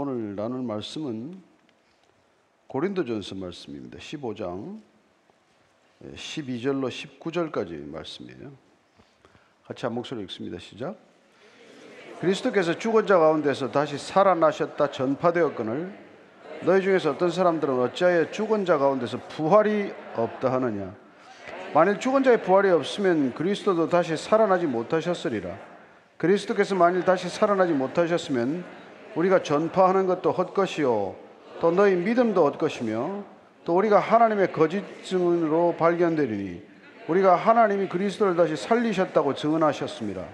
오늘 나눌 말씀은 고린도전서 말씀입니다. 15장 12절로 19절까지 말씀이에요. 같이 한 목소리 읽습니다. 시작. 그리스도께서 죽은 자 가운데서 다시 살아나셨다 전파되었거늘 너희 중에서 어떤 사람들은 어찌하여 죽은 자 가운데서 부활이 없다 하느냐 만일 죽은 자의 부활이 없으면 그리스도도 다시 살아나지 못하셨으리라 그리스도께서 만일 다시 살아나지 못하셨으면 우리가 전파하는 것도 헛것이요 또 너희 믿음도 헛것이며 또 우리가 하나님의 거짓 증언으로 발견되리니 우리가 하나님이 그리스도를 다시 살리셨다고 증언하셨습니다.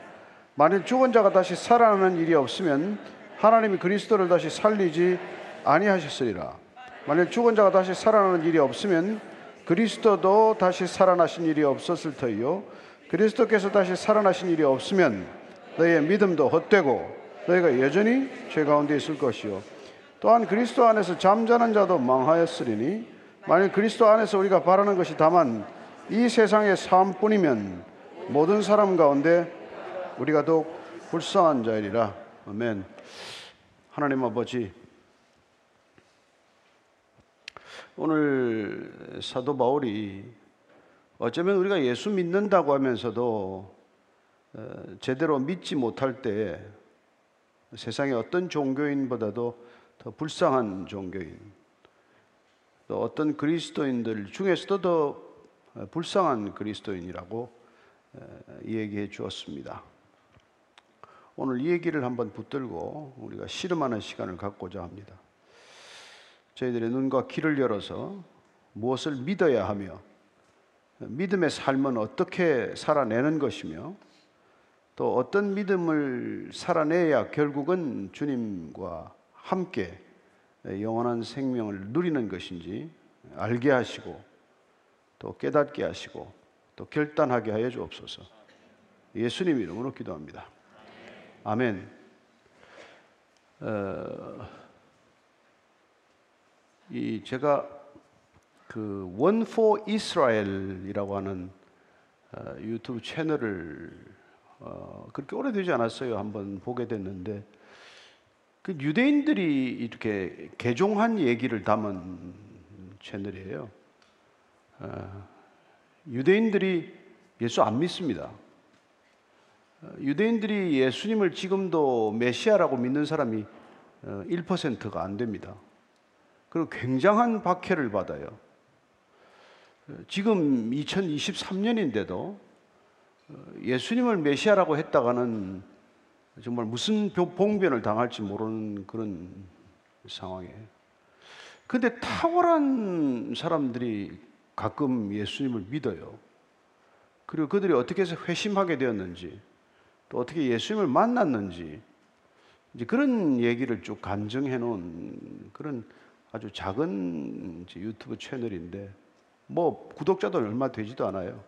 만일 죽은 자가 다시 살아나는 일이 없으면 하나님이 그리스도를 다시 살리지 아니하셨으리라. 만일 죽은 자가 다시 살아나는 일이 없으면 그리스도도 다시 살아나신 일이 없었을 터이요. 그리스도께서 다시 살아나신 일이 없으면 너희의 믿음도 헛되고 너희가 여전히 죄 가운데 있을 것이요. 또한 그리스도 안에서 잠자는 자도 망하였으리니 만일 그리스도 안에서 우리가 바라는 것이 다만 이 세상의 삶뿐이면 모든 사람 가운데 우리가 더욱 불쌍한 자이리라. 아멘. 하나님 아버지, 오늘 사도 바울이 어쩌면 우리가 예수 믿는다고 하면서도 어, 제대로 믿지 못할 때 세상의 어떤 종교인보다도 더 불쌍한 종교인, 또 어떤 그리스도인들 중에서도 더 불쌍한 그리스도인이라고 얘기해 주었습니다. 오늘 이 얘기를 한번 붙들고 우리가 씨름하는 시간을 갖고자 합니다. 저희들의 눈과 귀를 열어서 무엇을 믿어야 하며 믿음의 삶은 어떻게 살아내는 것이며 또 어떤 믿음을 살아내야 결국은 주님과 함께 영원한 생명을 누리는 것인지 알게 하시고 또 깨닫게 하시고 또 결단하게 하여 주옵소서. 예수님 이름으로 기도합니다. 아멘. 어, 이 제가 그 원포 이스라엘이라고 하는 어, 유튜브 채널을 어, 그렇게 오래되지 않았어요. 한번 보게 됐는데 그 유대인들이 이렇게 개종한 얘기를 담은 채널이에요. 어, 유대인들이 예수 안 믿습니다. 어, 유대인들이 예수님을 지금도 메시아라고 믿는 사람이 1%가 안 됩니다. 그리고 굉장한 박해를 받아요. 지금 2023년인데도 예수님을 메시아라고 했다가는 정말 무슨 봉변을 당할지 모르는 그런 상황이에요. 근데 탁월한 사람들이 가끔 예수님을 믿어요. 그리고 그들이 어떻게 해서 회심하게 되었는지, 또 어떻게 예수님을 만났는지, 이제 그런 얘기를 쭉 간증해 놓은 그런 아주 작은 유튜브 채널인데, 뭐 구독자도 얼마 되지도 않아요.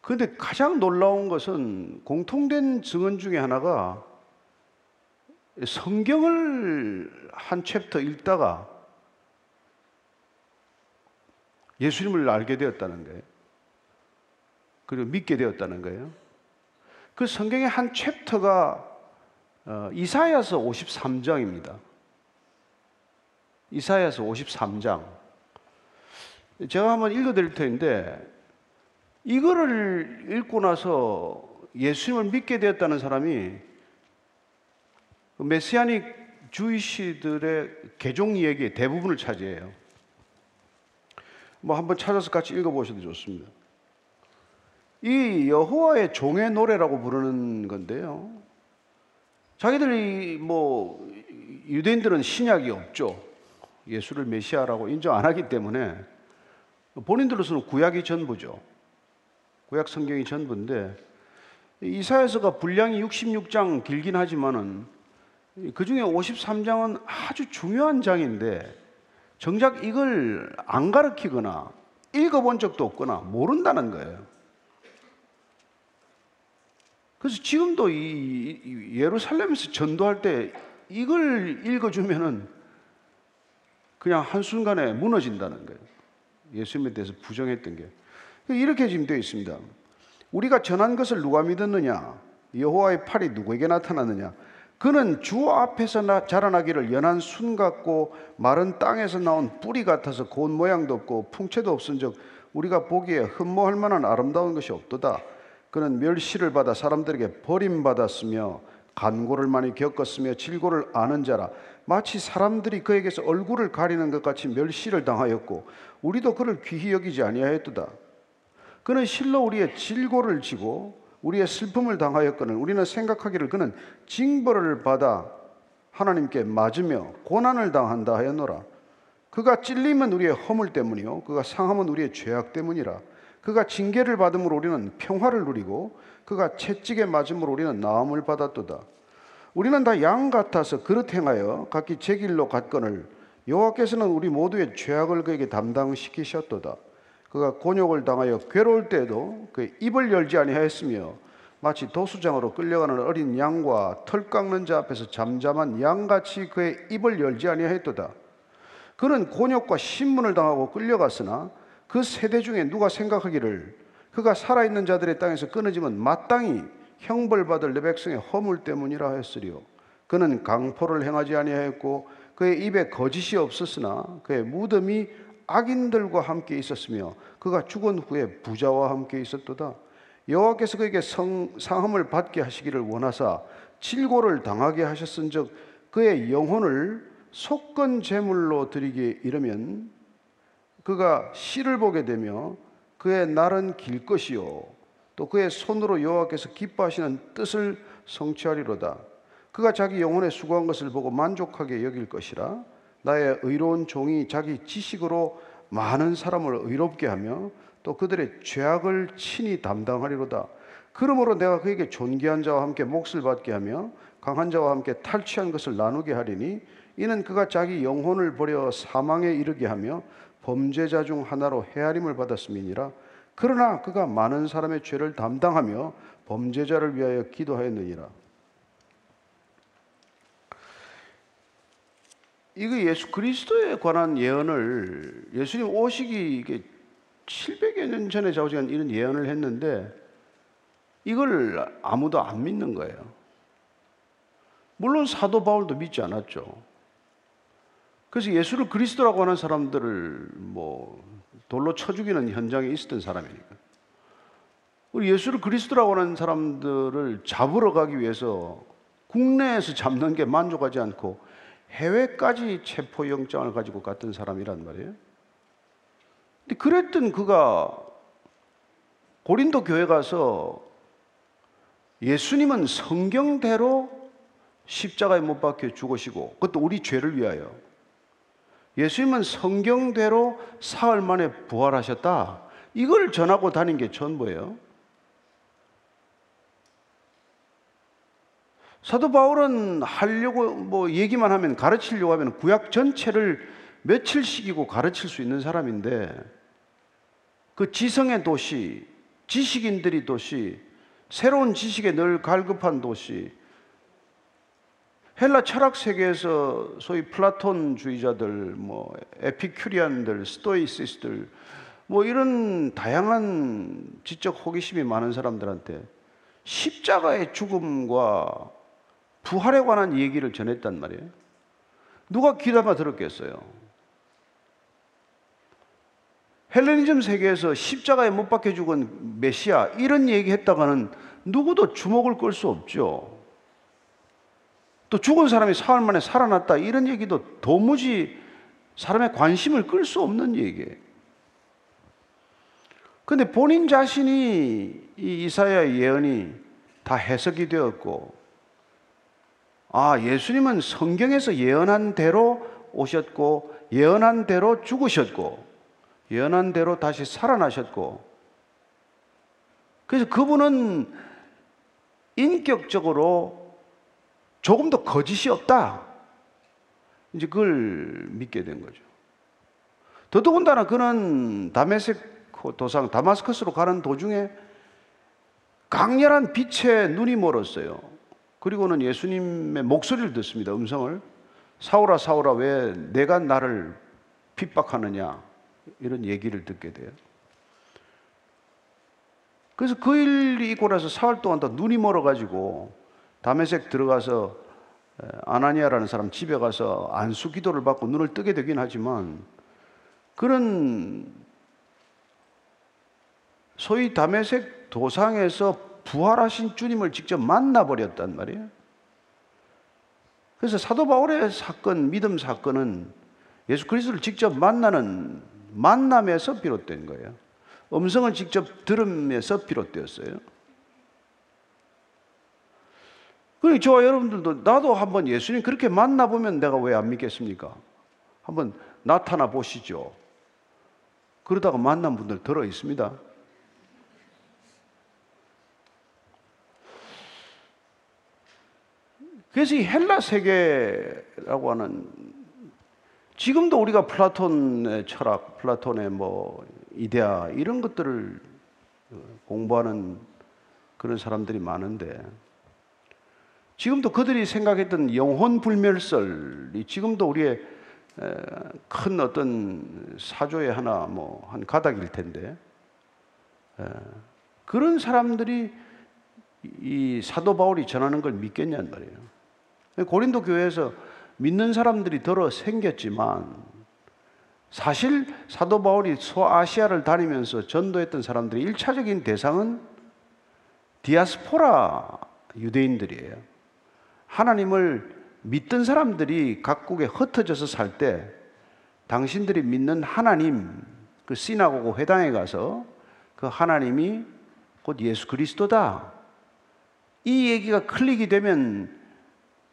그런데 가장 놀라운 것은 공통된 증언 중에 하나가 성경을 한 챕터 읽다가 예수님을 알게 되었다는 거예요. 그리고 믿게 되었다는 거예요. 그 성경의 한 챕터가 어, 이사야서 53장입니다. 이사야서 53장. 제가 한번 읽어 드릴 텐데 이거를 읽고 나서 예수님을 믿게 되었다는 사람이 메시아닉 주이시들의 개종 이야기의 대부분을 차지해요. 뭐 한번 찾아서 같이 읽어보셔도 좋습니다. 이 여호와의 종의 노래라고 부르는 건데요. 자기들이 뭐 유대인들은 신약이 없죠. 예수를 메시아라고 인정 안 하기 때문에 본인들로서는 구약이 전부죠. 구약 성경이 전부인데 이사야서가 분량이 66장 길긴 하지만은 그 중에 53장은 아주 중요한 장인데 정작 이걸 안 가르치거나 읽어본 적도 없거나 모른다는 거예요. 그래서 지금도 이 예루살렘에서 전도할 때 이걸 읽어주면은 그냥 한순간에 무너진다는 거예요. 예수님에 대해서 부정했던 게. 이렇게 지금 되어 있습니다. 우리가 전한 것을 누가 믿었느냐? 여호와의 팔이 누구에게 나타났느냐? 그는 주 앞에서 나, 자라나기를 연한 순 같고 마른 땅에서 나온 뿌리 같아서 고운 모양도 없고 풍채도 없은즉 우리가 보기에 흠모할 만한 아름다운 것이 없도다. 그는 멸시를 받아 사람들에게 버림받았으며 간고를 많이 겪었으며 질고를 아는 자라 마치 사람들이 그에게서 얼굴을 가리는 것 같이 멸시를 당하였고 우리도 그를 귀히 여기지 아니하였도다. 그는 실로 우리의 질고를 지고 우리의 슬픔을 당하였거늘 우리는 생각하기를 그는 징벌을 받아 하나님께 맞으며 고난을 당한다 하였노라. 그가 찔림은 우리의 허물 때문이요 그가 상함은 우리의 죄악 때문이라. 그가 징계를 받음으로 우리는 평화를 누리고 그가 채찍에 맞음으로 우리는 나음을 받았도다. 우리는 다 양 같아서 그릇 행하여 각기 제 길로 갔거늘 여호와께서는 우리 모두의 죄악을 그에게 담당시키셨도다. 그가 곤욕을 당하여 괴로울 때에도 그 입을 열지 아니하였으며 마치 도수장으로 끌려가는 어린 양과 털 깎는 자 앞에서 잠잠한 양같이 그의 입을 열지 아니하였도다. 그는 곤욕과 신문을 당하고 끌려갔으나 그 세대 중에 누가 생각하기를 그가 살아있는 자들의 땅에서 끊어지면 마땅히 형벌받을 내 백성의 허물 때문이라 하였으리요. 그는 강포를 행하지 아니하였고 그의 입에 거짓이 없었으나 그의 무덤이 악인들과 함께 있었으며 그가 죽은 후에 부자와 함께 있었도다. 여호와께서 그에게 성, 상함을 받게 하시기를 원하사 질고를 당하게 하셨은즉 그의 영혼을 속건 제물로 드리게 이르면 그가 시를 보게 되며 그의 날은 길 것이요 또 그의 손으로 여호와께서 기뻐하시는 뜻을 성취하리로다. 그가 자기 영혼에 수고한 것을 보고 만족하게 여길 것이라. 나의 의로운 종이 자기 지식으로 많은 사람을 의롭게 하며 또 그들의 죄악을 친히 담당하리로다. 그러므로 내가 그에게 존귀한 자와 함께 몫을 받게 하며 강한 자와 함께 탈취한 것을 나누게 하리니 이는 그가 자기 영혼을 버려 사망에 이르게 하며 범죄자 중 하나로 헤아림을 받았음이니라. 그러나 그가 많은 사람의 죄를 담당하며 범죄자를 위하여 기도하였느니라. 이거 예수 그리스도에 관한 예언을 예수님 오시기 이게 700여 년 전에 자우지간 이런 예언을 했는데 이걸 아무도 안 믿는 거예요. 물론 사도 바울도 믿지 않았죠. 그래서 예수를 그리스도라고 하는 사람들을 뭐 돌로 쳐 죽이는 현장에 있었던 사람이니까. 우리 예수를 그리스도라고 하는 사람들을 잡으러 가기 위해서 국내에서 잡는 게 만족하지 않고 해외까지 체포영장을 가지고 갔던 사람이란 말이에요. 근데 그랬던 그가 고린도 교회 가서 예수님은 성경대로 십자가에 못 박혀 죽으시고 그것도 우리 죄를 위하여 예수님은 성경대로 사흘 만에 부활하셨다. 이걸 전하고 다닌 게 전부예요. 사도 바울은 하려고 뭐 얘기만 하면 가르치려고 하면 구약 전체를 며칠씩이고 가르칠 수 있는 사람인데 그 지성의 도시, 지식인들이 도시, 새로운 지식에 늘 갈급한 도시, 헬라 철학 세계에서 소위 플라톤주의자들, 뭐 에피큐리안들, 스토이시스들, 뭐 이런 다양한 지적 호기심이 많은 사람들한테 십자가의 죽음과 부활에 관한 얘기를 전했단 말이에요. 누가 귀담아 들었겠어요? 헬레니즘 세계에서 십자가에 못 박혀 죽은 메시아 이런 얘기 했다가는 누구도 주목을 끌 수 없죠. 또 죽은 사람이 사흘 만에 살아났다 이런 얘기도 도무지 사람의 관심을 끌 수 없는 얘기예요. 근데 본인 자신이 이 이사야 예언이 다 해석이 되었고 아, 예수님은 성경에서 예언한 대로 오셨고 예언한 대로 죽으셨고 예언한 대로 다시 살아나셨고 그래서 그분은 인격적으로 조금 더 거짓이 없다. 이제 그걸 믿게 된 거죠. 더더군다나 그는 다메섹 도상 다마스커스로 가는 도중에 강렬한 빛에 눈이 멀었어요. 그리고는 예수님의 목소리를 듣습니다. 음성을 사오라 사오라 왜 내가 나를 핍박하느냐 이런 얘기를 듣게 돼요. 그래서 그 일이 있고 나서 사흘 동안 다 눈이 멀어가지고 담에색 들어가서 에, 아나니아라는 사람 집에 가서 안수 기도를 받고 눈을 뜨게 되긴 하지만 그런 소위 담에색 도상에서 부활하신 주님을 직접 만나버렸단 말이에요. 그래서 사도 바울의 사건, 믿음 사건은 예수 그리스도를 직접 만나는 만남에서 비롯된 거예요. 음성을 직접 들으면서 비롯되었어요. 그러니 저와 여러분들도 나도 한번 예수님 그렇게 만나보면 내가 왜 안 믿겠습니까? 한번 나타나 보시죠. 그러다가 만난 분들 들어 있습니다. 그래서 이 헬라 세계라고 하는 지금도 우리가 플라톤의 철학, 플라톤의 뭐 이데아 이런 것들을 공부하는 그런 사람들이 많은데 지금도 그들이 생각했던 영혼 불멸설이 지금도 우리의 큰 어떤 사조의 하나 뭐 한 가닥일 텐데 그런 사람들이 이 사도 바울이 전하는 걸 믿겠냐는 말이에요. 고린도 교회에서 믿는 사람들이 들어 생겼지만 사실 사도 바울이 소아시아를 다니면서 전도했던 사람들의 일차적인 대상은 디아스포라 유대인들이에요. 하나님을 믿던 사람들이 각국에 흩어져서 살 때 당신들이 믿는 하나님 그 시나고고 회당에 가서 그 하나님이 곧 예수 그리스도다. 이 얘기가 클릭이 되면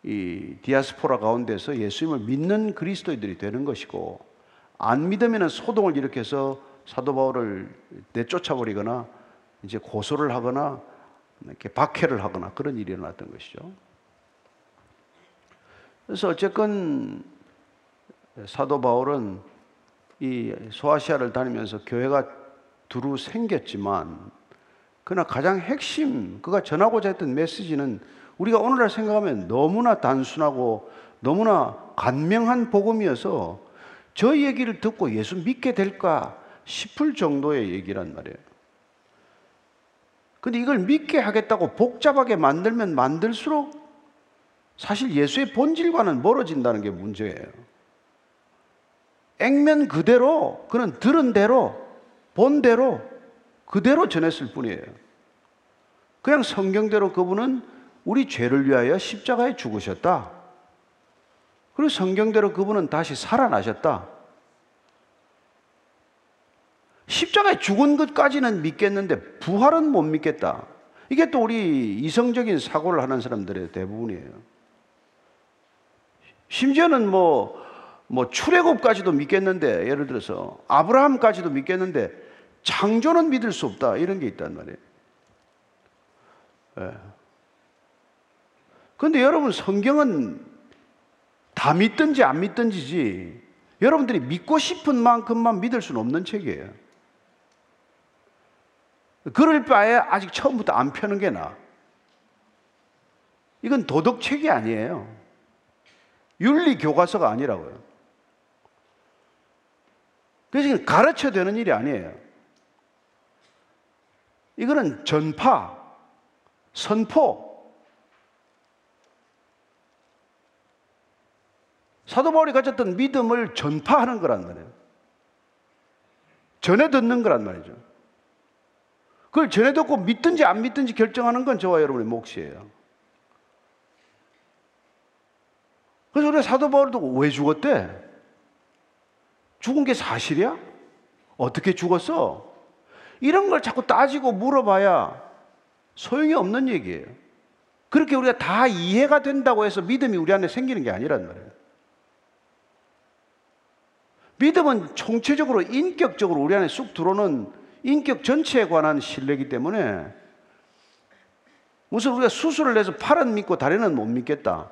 이 디아스포라 가운데서 예수님을 믿는 그리스도인들이 되는 것이고 안 믿으면 소동을 일으켜서 사도 바울을 내쫓아 버리거나 이제 고소를 하거나 이렇게 박해를 하거나 그런 일이 일어났던 것이죠. 그래서 어쨌건 사도 바울은 이 소아시아를 다니면서 교회가 두루 생겼지만 그러나 가장 핵심 그가 전하고자 했던 메시지는 우리가 오늘날 생각하면 너무나 단순하고 너무나 간명한 복음이어서 저 얘기를 듣고 예수 믿게 될까 싶을 정도의 얘기란 말이에요. 근데 이걸 믿게 하겠다고 복잡하게 만들면 만들수록 사실 예수의 본질과는 멀어진다는 게 문제예요. 액면 그대로, 그는 들은 대로, 본 대로, 그대로 전했을 뿐이에요. 그냥 성경대로 그분은 우리 죄를 위하여 십자가에 죽으셨다. 그리고 성경대로 그분은 다시 살아나셨다. 십자가에 죽은 것까지는 믿겠는데 부활은 못 믿겠다. 이게 또 우리 이성적인 사고를 하는 사람들의 대부분이에요. 심지어는 뭐, 뭐 출애굽까지도 믿겠는데 예를 들어서 아브라함까지도 믿겠는데 창조는 믿을 수 없다 이런 게 있단 말이에요. 예. 그런데 여러분 성경은 다 믿든지 안 믿든지지 여러분들이 믿고 싶은 만큼만 믿을 수는 없는 책이에요. 그럴 바에 아직 처음부터 안 펴는 게 나아. 이건 도덕책이 아니에요. 윤리 교과서가 아니라고요. 그래서 가르쳐야 되는 일이 아니에요. 이거는 전파, 선포. 사도 바울이 가졌던 믿음을 전파하는 거란 말이에요. 전해 듣는 거란 말이죠. 그걸 전해 듣고 믿든지 안 믿든지 결정하는 건 저와 여러분의 몫이에요. 그래서 우리가 사도 바울도 왜 죽었대? 죽은 게 사실이야? 어떻게 죽었어? 이런 걸 자꾸 따지고 물어봐야 소용이 없는 얘기예요. 그렇게 우리가 다 이해가 된다고 해서 믿음이 우리 안에 생기는 게 아니란 말이에요. 믿음은 총체적으로 인격적으로 우리 안에 쑥 들어오는 인격 전체에 관한 신뢰이기 때문에 무슨 우리가 수술을 해서 팔은 믿고 다리는 못 믿겠다.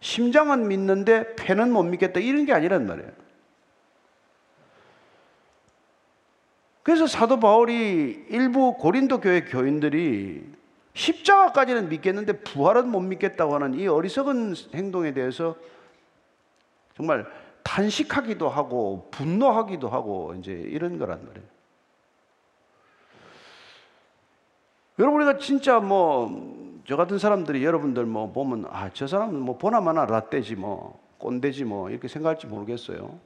심장은 믿는데 폐는 못 믿겠다. 이런 게 아니란 말이에요. 그래서 사도 바울이 일부 고린도 교회 교인들이 십자가까지는 믿겠는데 부활은 못 믿겠다고 하는 이 어리석은 행동에 대해서 정말 탄식하기도 하고 분노하기도 하고 이제 이런 거란 말이에요. 여러분 우리가 진짜 뭐 저 같은 사람들이 여러분들 뭐 보면 아 저 사람은 뭐 보나마나 라떼지 뭐 꼰대지 뭐 이렇게 생각할지 모르겠어요.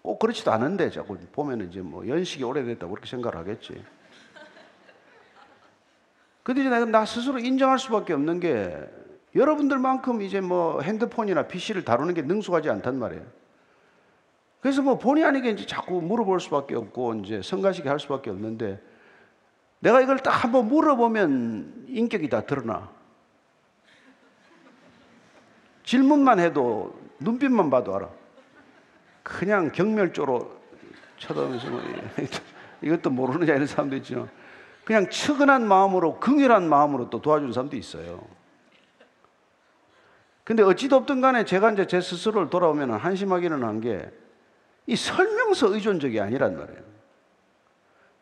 꼭 그렇지도 않은데 자꾸 보면 이제 뭐 연식이 오래됐다고 그렇게 생각을 하겠지. 근데 이제 내가 나 스스로 인정할 수밖에 없는 게 여러분들만큼 이제 뭐 핸드폰이나 PC를 다루는 게 능숙하지 않단 말이에요. 그래서 뭐 본의 아니게 이제 자꾸 물어볼 수밖에 없고 이제 성가시게 할 수밖에 없는데 내가 이걸 딱 한번 물어보면 인격이 다 드러나. 질문만 해도 눈빛만 봐도 알아. 그냥 경멸조로 쳐다보면서 뭐 이것도 모르느냐 이런 사람도 있지만 그냥 측은한 마음으로 긍휼한 마음으로 또 도와주는 사람도 있어요. 근데 어찌도 없든 간에 제가 이제 제 스스로를 돌아오면 한심하기는 한 게 이 설명서 의존적이 아니란 말이에요.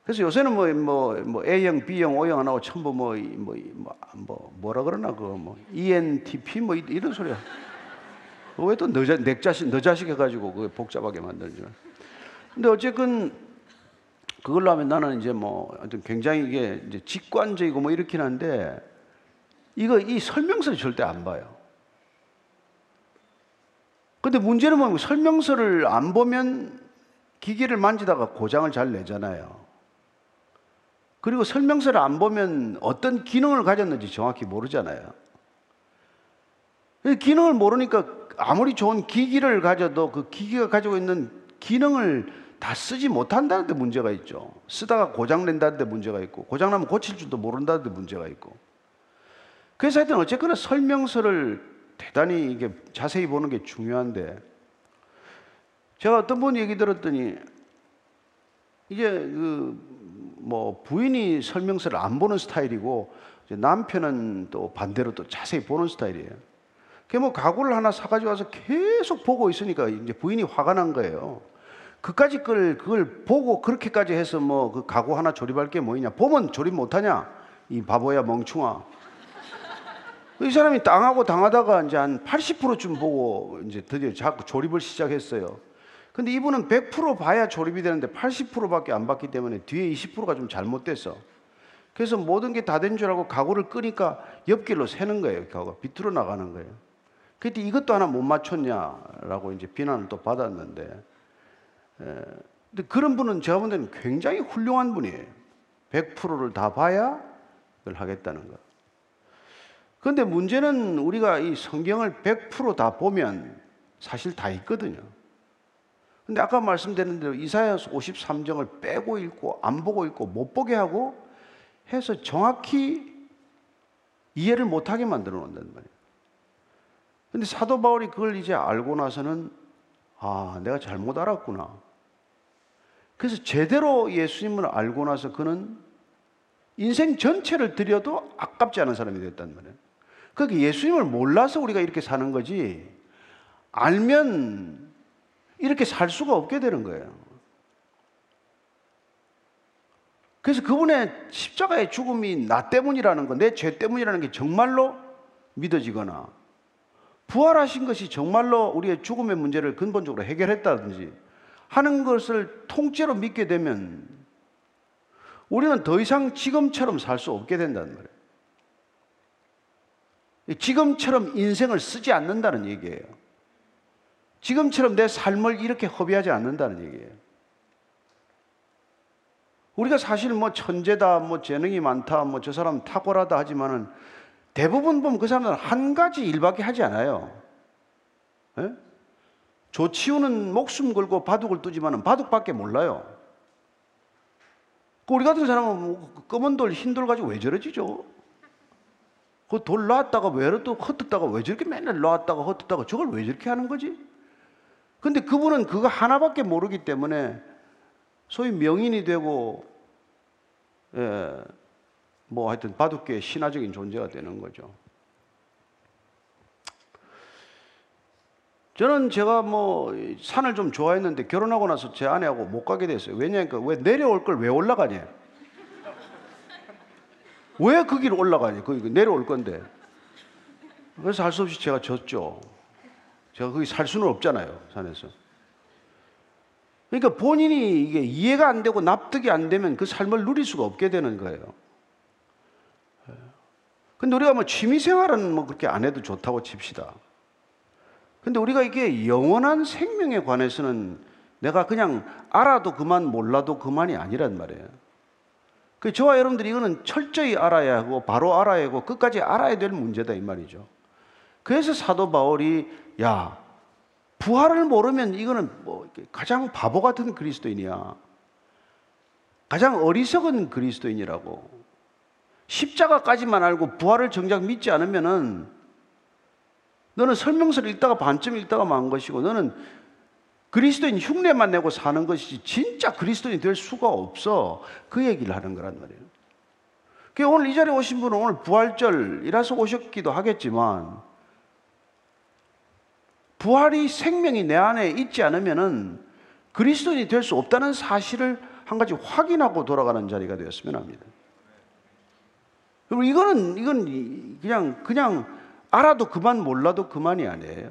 그래서 요새는 뭐, 뭐, 뭐 A형, B형, O형 안 하고 전부 뭐, 뭐, 뭐, 뭐 뭐라 그러나, 그 뭐, ENTP 뭐 이런 소리야. 왜 또 너, 내 자식, 너 자식 해가지고 그 복잡하게 만들지. 근데 어쨌든 그걸로 하면 나는 이제 뭐, 굉장히 이게 직관적이고 뭐 이렇긴 한데 이거 이 설명서를 절대 안 봐요. 근데 문제는 뭐냐면 설명서를 안 보면 기계를 만지다가 고장을 잘 내잖아요. 그리고 설명서를 안 보면 어떤 기능을 가졌는지 정확히 모르잖아요. 기능을 모르니까 아무리 좋은 기기를 가져도 그 기기가 가지고 있는 기능을 다 쓰지 못한다는 데 문제가 있죠. 쓰다가 고장낸다는 데 문제가 있고, 고장나면 고칠 줄도 모른다는 데 문제가 있고. 그래서 하여튼 어쨌거나 설명서를 대단히 이게 자세히 보는 게 중요한데 제가 어떤 분 얘기 들었더니 이제 그뭐 부인이 설명서를 안 보는 스타일이고 남편은 또 반대로 또 자세히 보는 스타일이에요. 그뭐 가구를 하나 사가지고 와서 계속 보고 있으니까 이제 부인이 화가 난 거예요. 그까지 걸 그걸 보고 그렇게까지 해서 뭐 그 가구 하나 조립할 게 뭐냐? 보면 조립 못하냐? 이 바보야 멍충아. 이 사람이 당하고 당하다가 이제 한 80%쯤 보고 이제 드디어 자꾸 조립을 시작했어요. 근데 이분은 100% 봐야 조립이 되는데 80%밖에 안 봤기 때문에 뒤에 20%가 좀 잘못됐어. 그래서 모든 게 다 된 줄 알고 가구를 끄니까 옆길로 새는 거예요. 가구가 비틀어 나가는 거예요. 그때 이것도 하나 못 맞췄냐라고 이제 비난을 또 받았는데, 에, 근데 그런 분은 제가 본 때는 굉장히 훌륭한 분이에요. 100%를 다 봐야 그걸 하겠다는 거. 그런데 문제는 우리가 이 성경을 100%다 보면 사실 다 있거든요. 근데 아까 말씀드린 대로 이사야서 53장을 빼고 읽고 안 보고 읽고 못 보게 하고 해서 정확히 이해를 못하게 만들어 놓는단 말이에요. 근데 사도 바울이 그걸 이제 알고 나서는 아, 내가 잘못 알았구나. 그래서 제대로 예수님을 알고 나서 그는 인생 전체를 들여도 아깝지 않은 사람이 됐단 말이에요. 그러니까 예수님을 몰라서 우리가 이렇게 사는 거지. 알면 이렇게 살 수가 없게 되는 거예요. 그래서 그분의 십자가의 죽음이 나 때문이라는 거, 내 죄 때문이라는 게 정말로 믿어지거나 부활하신 것이 정말로 우리의 죽음의 문제를 근본적으로 해결했다든지 하는 것을 통째로 믿게 되면 우리는 더 이상 지금처럼 살 수 없게 된다는 말이에요. 지금처럼 인생을 쓰지 않는다는 얘기예요. 지금처럼 내 삶을 이렇게 허비하지 않는다는 얘기예요. 우리가 사실 뭐 천재다, 뭐 재능이 많다, 뭐 저 사람 탁월하다 하지만은 대부분 보면 그 사람들은 한 가지 일밖에 하지 않아요. 예? 조치우는 목숨 걸고 바둑을 두지만은 바둑밖에 몰라요. 그 우리 같은 사람은 뭐 검은 돌, 흰 돌 가지고 왜 저러지죠? 그돌 놨다가 왜또 헛듣다가 왜 저렇게 맨날 놨다가 헛듣다가 저걸 왜 저렇게 하는 거지? 근데 그분은 그거 하나밖에 모르기 때문에 소위 명인이 되고 예, 뭐 하여튼 바둑계 신화적인 존재가 되는 거죠. 저는 제가 뭐 산을 좀 좋아했는데 결혼하고 나서 제 아내하고 못 가게 됐어요. 왜냐니까 왜 내려올 걸 왜 올라가냐? 왜그 길을 올라가냐? 거기 내려올 건데. 그래서 할 수 없이 제가 졌죠. 제가 거기 살 수는 없잖아요, 산에서. 그러니까 본인이 이게 이해가 안 되고 납득이 안 되면 그 삶을 누릴 수가 없게 되는 거예요. 근데 우리가 뭐 취미 생활은 뭐 그렇게 안 해도 좋다고 칩시다. 근데 우리가 이게 영원한 생명에 관해서는 내가 그냥 알아도 그만 몰라도 그만이 아니란 말이에요. 그 저와 여러분들이 이거는 철저히 알아야 하고 바로 알아야 하고 끝까지 알아야 될 문제다 이 말이죠. 그래서 사도 바울이 야 부활을 모르면 이거는 뭐 가장 바보 같은 그리스도인이야. 가장 어리석은 그리스도인이라고. 십자가까지만 알고 부활을 정작 믿지 않으면은 너는 설명서를 읽다가 반쯤 읽다가 만 것이고 너는 그리스도인 흉내만 내고 사는 것이지 진짜 그리스도인이 될 수가 없어. 그 얘기를 하는 거란 말이에요. 그 오늘 이 자리에 오신 분은 오늘 부활절이라서 오셨기도 하겠지만 부활이 생명이 내 안에 있지 않으면은 그리스도인이 될 수 없다는 사실을 한 가지 확인하고 돌아가는 자리가 되었으면 합니다. 그리고 이거는 이건 그냥 그냥 알아도 그만 몰라도 그만이 아니에요.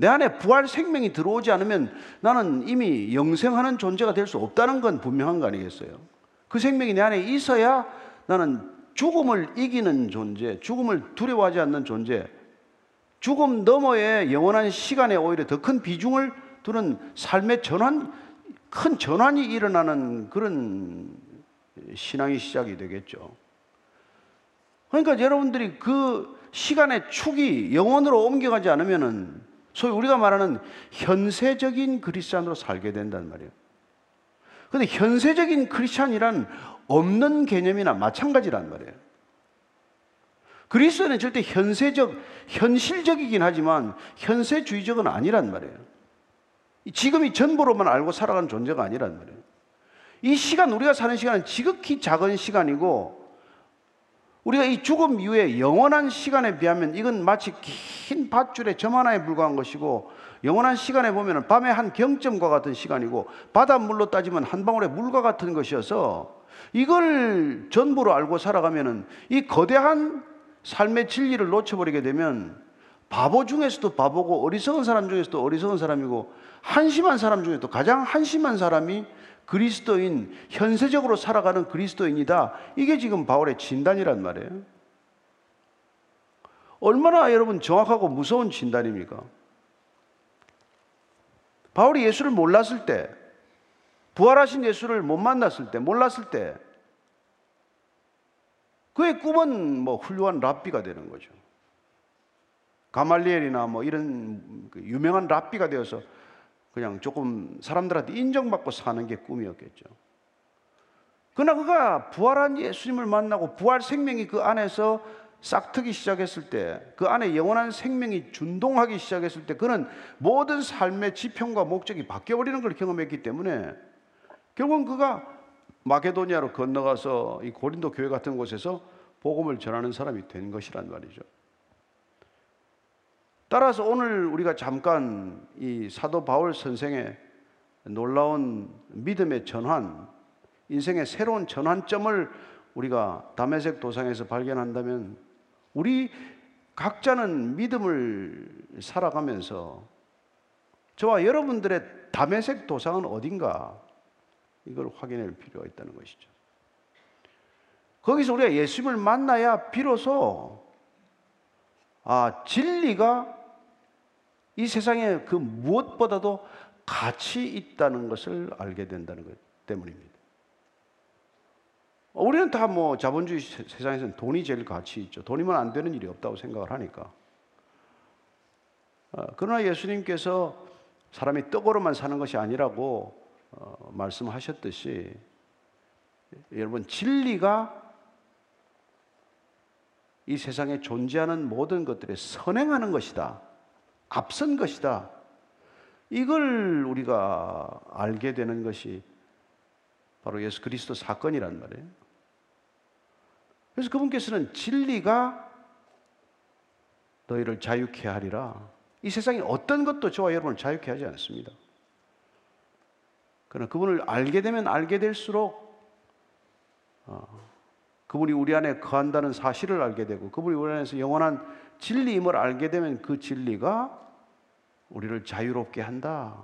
내 안에 부활 생명이 들어오지 않으면 나는 이미 영생하는 존재가 될 수 없다는 건 분명한 거 아니겠어요? 그 생명이 내 안에 있어야 나는 죽음을 이기는 존재, 죽음을 두려워하지 않는 존재, 죽음 너머의 영원한 시간에 오히려 더 큰 비중을 두는 삶의 전환, 큰 전환이 일어나는 그런 신앙의 시작이 되겠죠. 그러니까 여러분들이 그 시간의 축이 영원으로 옮겨가지 않으면은 소위 우리가 말하는 현세적인 크리스찬으로 살게 된단 말이에요. 근데 현세적인 크리스찬이란 없는 개념이나 마찬가지란 말이에요. 그리스도는 절대 현세적, 현실적이긴 하지만 현세주의적은 아니란 말이에요. 지금이 전부로만 알고 살아가는 존재가 아니란 말이에요. 이 시간, 우리가 사는 시간은 지극히 작은 시간이고 우리가 이 죽음 이후에 영원한 시간에 비하면 이건 마치 긴 밧줄의 점 하나에 불과한 것이고 영원한 시간에 보면 밤의 한 경점과 같은 시간이고 바닷물로 따지면 한 방울의 물과 같은 것이어서 이걸 전부로 알고 살아가면은 이 거대한 삶의 진리를 놓쳐버리게 되면 바보 중에서도 바보고 어리석은 사람 중에서도 어리석은 사람이고 한심한 사람 중에도 가장 한심한 사람이 그리스도인, 현세적으로 살아가는 그리스도인이다. 이게 지금 바울의 진단이란 말이에요. 얼마나 여러분 정확하고 무서운 진단입니까? 바울이 예수를 몰랐을 때, 부활하신 예수를 못 만났을 때, 몰랐을 때, 그의 꿈은 뭐 훌륭한 랍비가 되는 거죠. 가말리엘이나 뭐 이런 그 유명한 랍비가 되어서 그냥 조금 사람들한테 인정받고 사는 게 꿈이었겠죠. 그러나 그가 부활한 예수님을 만나고 부활 생명이 그 안에서 싹트기 시작했을 때, 그 안에 영원한 생명이 준동하기 시작했을 때, 그는 모든 삶의 지평과 목적이 바뀌어버리는 걸 경험했기 때문에 결국은 그가 마케도니아로 건너가서 이 고린도 교회 같은 곳에서 복음을 전하는 사람이 된 것이란 말이죠. 따라서 오늘 우리가 잠깐 이 사도 바울 선생의 놀라운 믿음의 전환, 인생의 새로운 전환점을 우리가 담에색 도상에서 발견한다면 우리 각자는 믿음을 살아가면서 저와 여러분들의 담에색 도상은 어딘가 이걸 확인할 필요가 있다는 것이죠. 거기서 우리가 예수님을 만나야 비로소 아, 진리가 이 세상에 그 무엇보다도 가치 있다는 것을 알게 된다는 것 때문입니다. 우리는 다 뭐 자본주의 세상에서는 돈이 제일 가치 있죠. 돈이면 안 되는 일이 없다고 생각을 하니까. 어, 그러나 예수님께서 사람이 떡으로만 사는 것이 아니라고 어, 말씀하셨듯이 여러분 진리가 이 세상에 존재하는 모든 것들에 선행하는 것이다. 앞선 것이다. 이걸 우리가 알게 되는 것이 바로 예수 그리스도 사건이란 말이에요. 그래서 그분께서는 진리가 너희를 자유케 하리라. 이 세상에 어떤 것도 저와 여러분을 자유케 하지 않습니다. 그러나 그분을 알게 되면 알게 될수록 어, 그분이 우리 안에 거한다는 사실을 알게 되고 그분이 우리 안에서 영원한 진리임을 알게 되면 그 진리가 우리를 자유롭게 한다.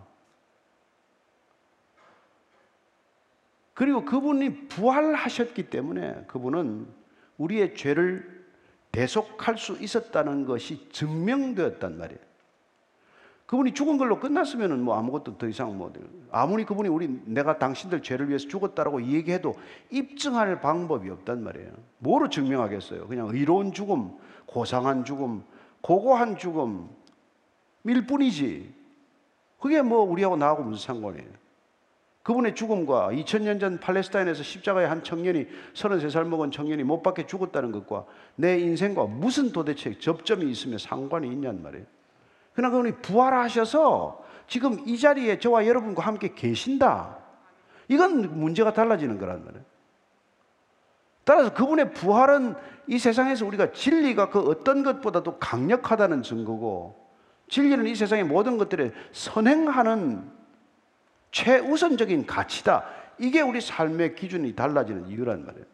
그리고 그분이 부활하셨기 때문에 그분은 우리의 죄를 대속할 수 있었다는 것이 증명되었단 말이에요. 그분이 죽은 걸로 끝났으면 뭐 아무것도 더 이상 뭐 아무리 그분이 우리 내가 당신들 죄를 위해서 죽었다라고 얘기해도 입증할 방법이 없단 말이에요. 뭐로 증명하겠어요? 그냥 의로운 죽음, 고상한 죽음, 고고한 죽음 밀 뿐이지. 그게 뭐 우리하고 나하고 무슨 상관이에요? 그분의 죽음과 2000년 전 팔레스타인에서 십자가의 한 청년이 33살 먹은 청년이 못 박혀 죽었다는 것과 내 인생과 무슨 도대체 접점이 있으며 상관이 있냔 말이에요. 그러나 그분이 부활하셔서 지금 이 자리에 저와 여러분과 함께 계신다. 이건 문제가 달라지는 거란 말이에요. 따라서 그분의 부활은 이 세상에서 우리가 진리가 그 어떤 것보다도 강력하다는 증거고 진리는 이 세상의 모든 것들에 선행하는 최우선적인 가치다. 이게 우리 삶의 기준이 달라지는 이유란 말이에요.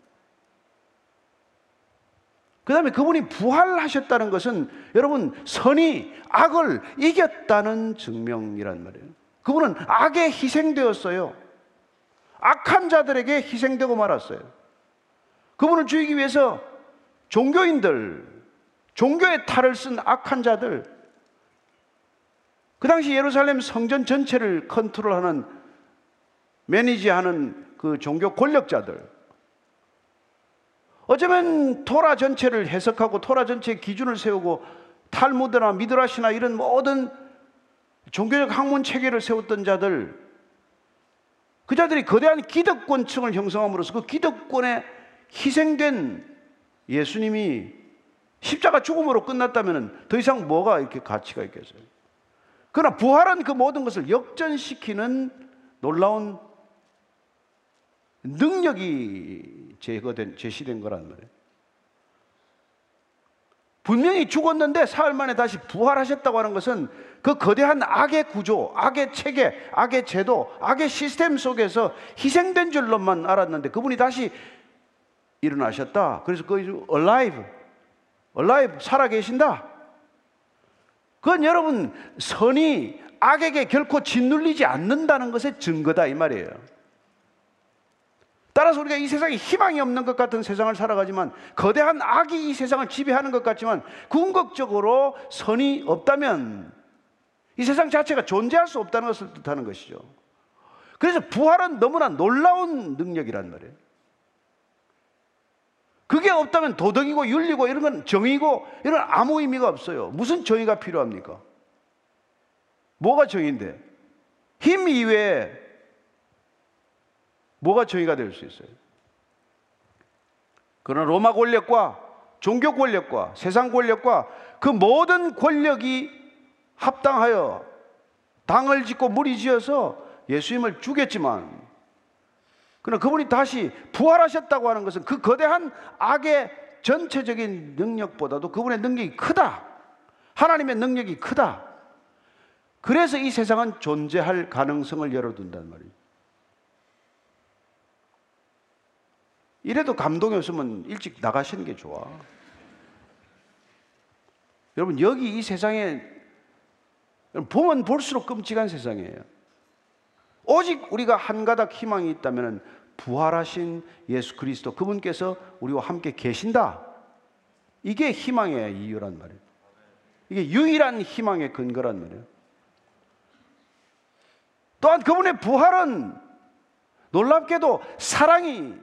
그 다음에 그분이 부활하셨다는 것은 여러분 선이 악을 이겼다는 증명이란 말이에요. 그분은 악에 희생되었어요. 악한 자들에게 희생되고 말았어요. 그분을 죽이기 위해서 종교인들, 종교의 탈을 쓴 악한 자들, 그 당시 예루살렘 성전 전체를 컨트롤하는 매니지하는 그 종교 권력자들, 어쩌면 토라 전체를 해석하고 토라 전체의 기준을 세우고 탈무드나 미드라시나 이런 모든 종교적 학문 체계를 세웠던 자들 그 자들이 거대한 기득권층을 형성함으로써 그 기득권에 희생된 예수님이 십자가 죽음으로 끝났다면 더 이상 뭐가 이렇게 가치가 있겠어요? 그러나 부활은 그 모든 것을 역전시키는 놀라운 능력이 제거된, 제시된 거란 말이에요. 분명히 죽었는데 사흘 만에 다시 부활하셨다고 하는 것은 그 거대한 악의 구조, 악의 체계, 악의 제도, 악의 시스템 속에서 희생된 줄로만 알았는데 그분이 다시 일어나셨다. 그래서 그 alive, alive 살아 계신다. 그건 여러분 선이 악에게 결코 짓눌리지 않는다는 것의 증거다 이 말이에요. 따라서 우리가 이 세상에 희망이 없는 것 같은 세상을 살아가지만 거대한 악이 이 세상을 지배하는 것 같지만 궁극적으로 선이 없다면 이 세상 자체가 존재할 수 없다는 것을 뜻하는 것이죠. 그래서 부활은 너무나 놀라운 능력이란 말이에요. 없다면 도덕이고 윤리고 이런 건 정의고 이런 아무 의미가 없어요. 무슨 정의가 필요합니까? 뭐가 정의인데? 힘 이외에 뭐가 정의가 될 수 있어요? 그러나 로마 권력과 종교 권력과 세상 권력과 그 모든 권력이 합당하여 당을 짓고 무리 지어서 예수님을 죽였지만 그러나 그분이 다시 부활하셨다고 하는 것은 그 거대한 악의 전체적인 능력보다도 그분의 능력이 크다. 하나님의 능력이 크다. 그래서 이 세상은 존재할 가능성을 열어둔단 말이에요. 이래도 감동이 없으면 일찍 나가시는 게 좋아. 여러분, 여기 이 세상에 보면 볼수록 끔찍한 세상이에요. 오직 우리가 한 가닥 희망이 있다면 부활하신 예수 그리스도 그분께서 우리와 함께 계신다. 이게 희망의 이유란 말이에요. 이게 유일한 희망의 근거란 말이에요. 또한 그분의 부활은 놀랍게도 사랑이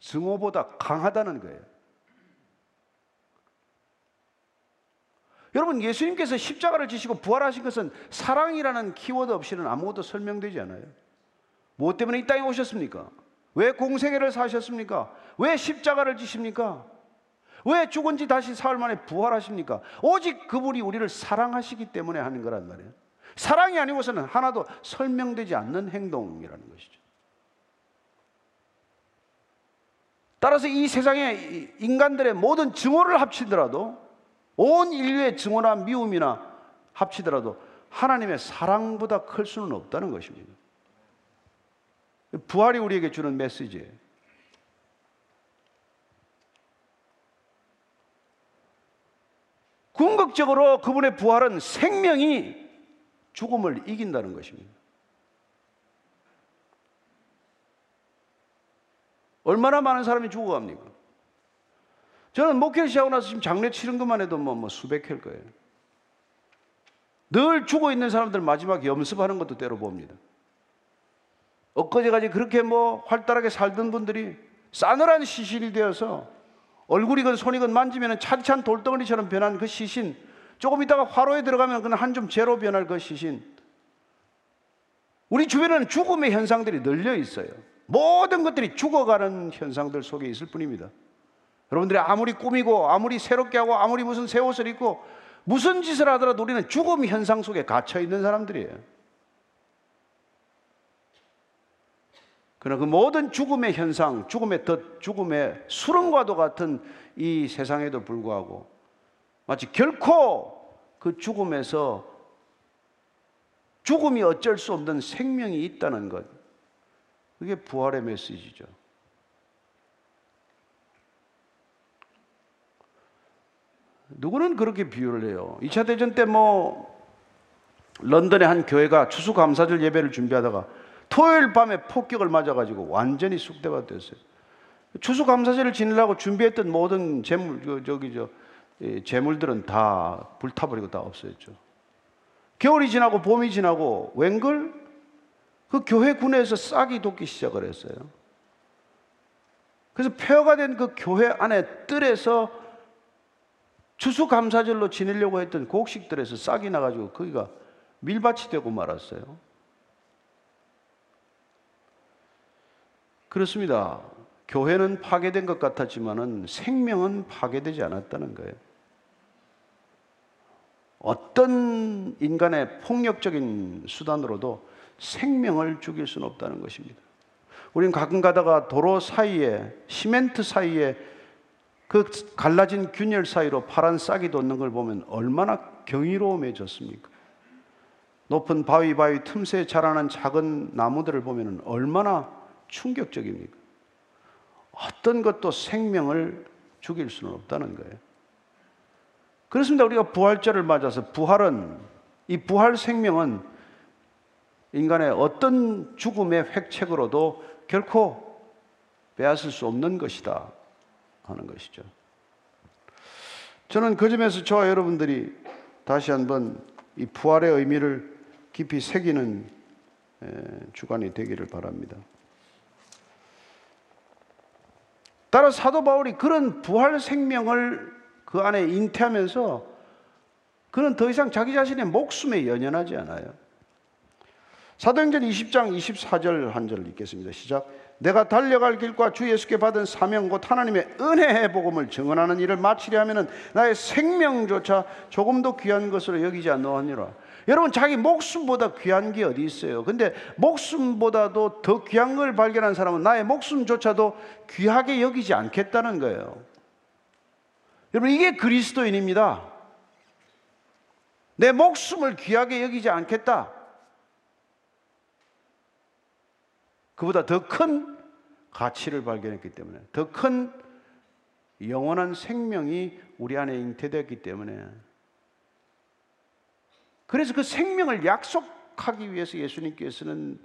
증오보다 강하다는 거예요. 여러분, 예수님께서 십자가를 지시고 부활하신 것은 사랑이라는 키워드 없이는 아무것도 설명되지 않아요. 무엇 때문에 이 땅에 오셨습니까? 왜 공생애를 사셨습니까? 왜 십자가를 지십니까? 왜 죽은 지 다시 사흘 만에 부활하십니까? 오직 그분이 우리를 사랑하시기 때문에 하는 거란 말이에요. 사랑이 아니고서는 하나도 설명되지 않는 행동이라는 것이죠. 따라서 이 세상의 인간들의 모든 증오를 합치더라도 온 인류의 증오나 미움이나 합치더라도 하나님의 사랑보다 클 수는 없다는 것입니다. 부활이 우리에게 주는 메시지예요. 궁극적으로 그분의 부활은 생명이 죽음을 이긴다는 것입니다. 얼마나 많은 사람이 죽어갑니까? 저는 목회를 시작하고 나서 지금 장례 치른 것만 해도 뭐, 뭐 수백 회일 거예요. 늘 죽어 있는 사람들 마지막 염습하는 것도 때로 봅니다. 엊그제까지 그렇게 뭐 활달하게 살던 분들이 싸늘한 시신이 되어서 얼굴이건 손이건 만지면 차디찬 돌덩어리처럼 변한 그 시신 조금 있다가 화로에 들어가면 그는 한좀 재로 변할 그 시신 우리 주변에는 죽음의 현상들이 널려 있어요. 모든 것들이 죽어가는 현상들 속에 있을 뿐입니다. 여러분들이 아무리 꾸미고 아무리 새롭게 하고 아무리 무슨 새 옷을 입고 무슨 짓을 하더라도 우리는 죽음 현상 속에 갇혀 있는 사람들이에요. 그러나 그 모든 죽음의 현상, 죽음의 덫, 죽음의 수렁과도 같은 이 세상에도 불구하고 마치 결코 그 죽음에서 죽음이 어쩔 수 없는 생명이 있다는 것. 그게 부활의 메시지죠. 누구는 그렇게 비유를 해요. 2차 대전 때 뭐 런던의 한 교회가 추수감사절 예배를 준비하다가 토요일 밤에 폭격을 맞아가지고 완전히 쑥대가 됐어요. 추수감사절을 지내려고 준비했던 모든 재물, 저기 저 재물들은 다 불타버리고 다 없어졌죠. 겨울이 지나고 봄이 지나고 웬걸 그 교회 군에서 싹이 돋기 시작을 했어요. 그래서 폐허가 된 그 교회 안에 뜰에서 추수감사절로 지내려고 했던 곡식들에서 싹이 나가지고 거기가 밀밭이 되고 말았어요. 그렇습니다. 교회는 파괴된 것 같았지만은 생명은 파괴되지 않았다는 거예요. 어떤 인간의 폭력적인 수단으로도 생명을 죽일 수는 없다는 것입니다. 우리는 가끔 가다가 도로 사이에 시멘트 사이에 그 갈라진 균열 사이로 파란 싹이 돋는 걸 보면 얼마나 경이로움해졌습니까? 높은 바위 바위 틈새에 자라는 작은 나무들을 보면 얼마나 충격적입니까? 어떤 것도 생명을 죽일 수는 없다는 거예요. 그렇습니다. 우리가 부활절을 맞아서 부활은 이 부활 생명은 인간의 어떤 죽음의 획책으로도 결코 빼앗을 수 없는 것이다. 하는 것이죠. 저는 그 점에서 저와 여러분들이 다시 한번 이 부활의 의미를 깊이 새기는 주간이 되기를 바랍니다. 따라 사도 바울이 그런 부활 생명을 그 안에 잉태하면서 그는 더 이상 자기 자신의 목숨에 연연하지 않아요. 사도행전 20장 24절 한 절을 읽겠습니다. 시작. 내가 달려갈 길과 주 예수께 받은 사명 곧 하나님의 은혜의 복음을 증언하는 일을 마치려 하면은 나의 생명조차 조금도 귀한 것으로 여기지 않노하니라. 여러분 자기 목숨보다 귀한 게 어디 있어요? 근데 목숨보다도 더 귀한 걸 발견한 사람은 나의 목숨조차도 귀하게 여기지 않겠다는 거예요. 여러분 이게 그리스도인입니다. 내 목숨을 귀하게 여기지 않겠다. 그보다 더 큰 가치를 발견했기 때문에 더 큰 영원한 생명이 우리 안에 잉태되었기 때문에 그래서 그 생명을 약속하기 위해서 예수님께서는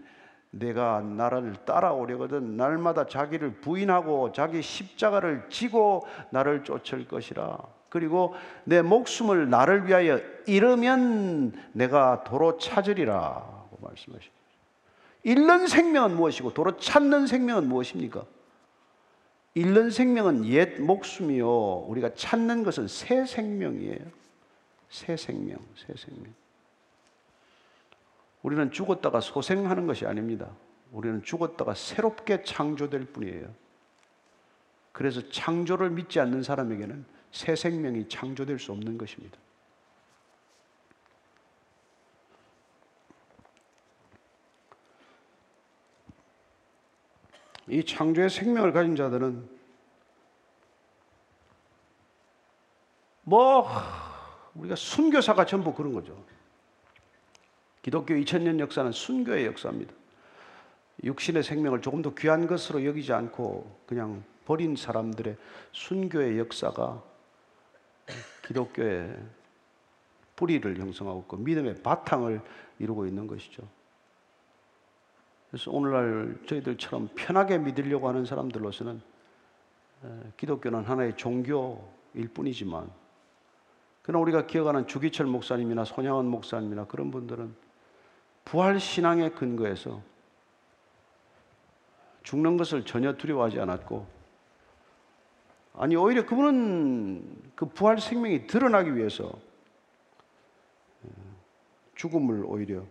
내가 나를 따라오려거든 날마다 자기를 부인하고 자기 십자가를 지고 나를 쫓을 것이라. 그리고 내 목숨을 나를 위하여 잃으면 내가 도로 찾으리라고 말씀하십니다. 잃는 생명은 무엇이고 도로 찾는 생명은 무엇입니까? 잃는 생명은 옛 목숨이요. 우리가 찾는 것은 새 생명이에요. 새 생명, 새 생명. 우리는 죽었다가 소생하는 것이 아닙니다. 우리는 죽었다가 새롭게 창조될 뿐이에요. 그래서 창조를 믿지 않는 사람에게는 새 생명이 창조될 수 없는 것입니다. 이 창조의 생명을 가진 자들은 뭐 우리가 순교사가 전부 그런 거죠. 기독교 2000년 역사는 순교의 역사입니다. 육신의 생명을 조금 더 귀한 것으로 여기지 않고 그냥 버린 사람들의 순교의 역사가 기독교의 뿌리를 형성하고 있고 믿음의 바탕을 이루고 있는 것이죠. 그래서 오늘날 저희들처럼 편하게 믿으려고 하는 사람들로서는 에, 기독교는 하나의 종교일 뿐이지만 그러나 우리가 기억하는 주기철 목사님이나 손양원 목사님이나 그런 분들은 부활 신앙에 근거해서 죽는 것을 전혀 두려워하지 않았고 아니 오히려 그분은 그 부활 생명이 드러나기 위해서 죽음을 오히려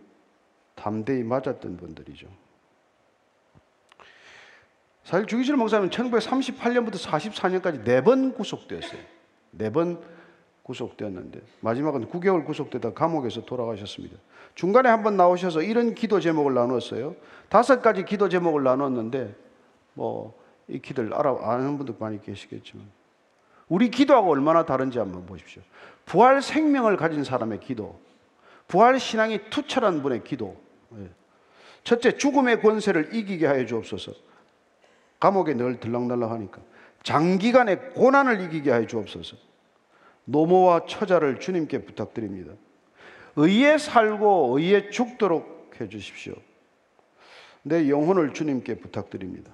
담대히 맞았던 분들이죠. 사실 주기철 목사님은 1938년부터 44년까지 네 번 구속되었어요. 네 번 구속되었는데 마지막은 9개월 구속되다 감옥에서 돌아가셨습니다. 중간에 한 번 나오셔서 이런 기도 제목을 나누었어요. 다섯 가지 기도 제목을 나눴는데 뭐 익히들 알아 아는 분도 많이 계시겠지만 우리 기도하고 얼마나 다른지 한번 보십시오. 부활 생명을 가진 사람의 기도, 부활 신앙이 투철한 분의 기도. 예. 첫째 죽음의 권세를 이기게 하여 주옵소서. 감옥에 늘 들락날락 하니까 장기간의 고난을 이기게 하여 주옵소서. 노모와 처자를 주님께 부탁드립니다. 의에 살고 의에 죽도록 해 주십시오. 내 영혼을 주님께 부탁드립니다.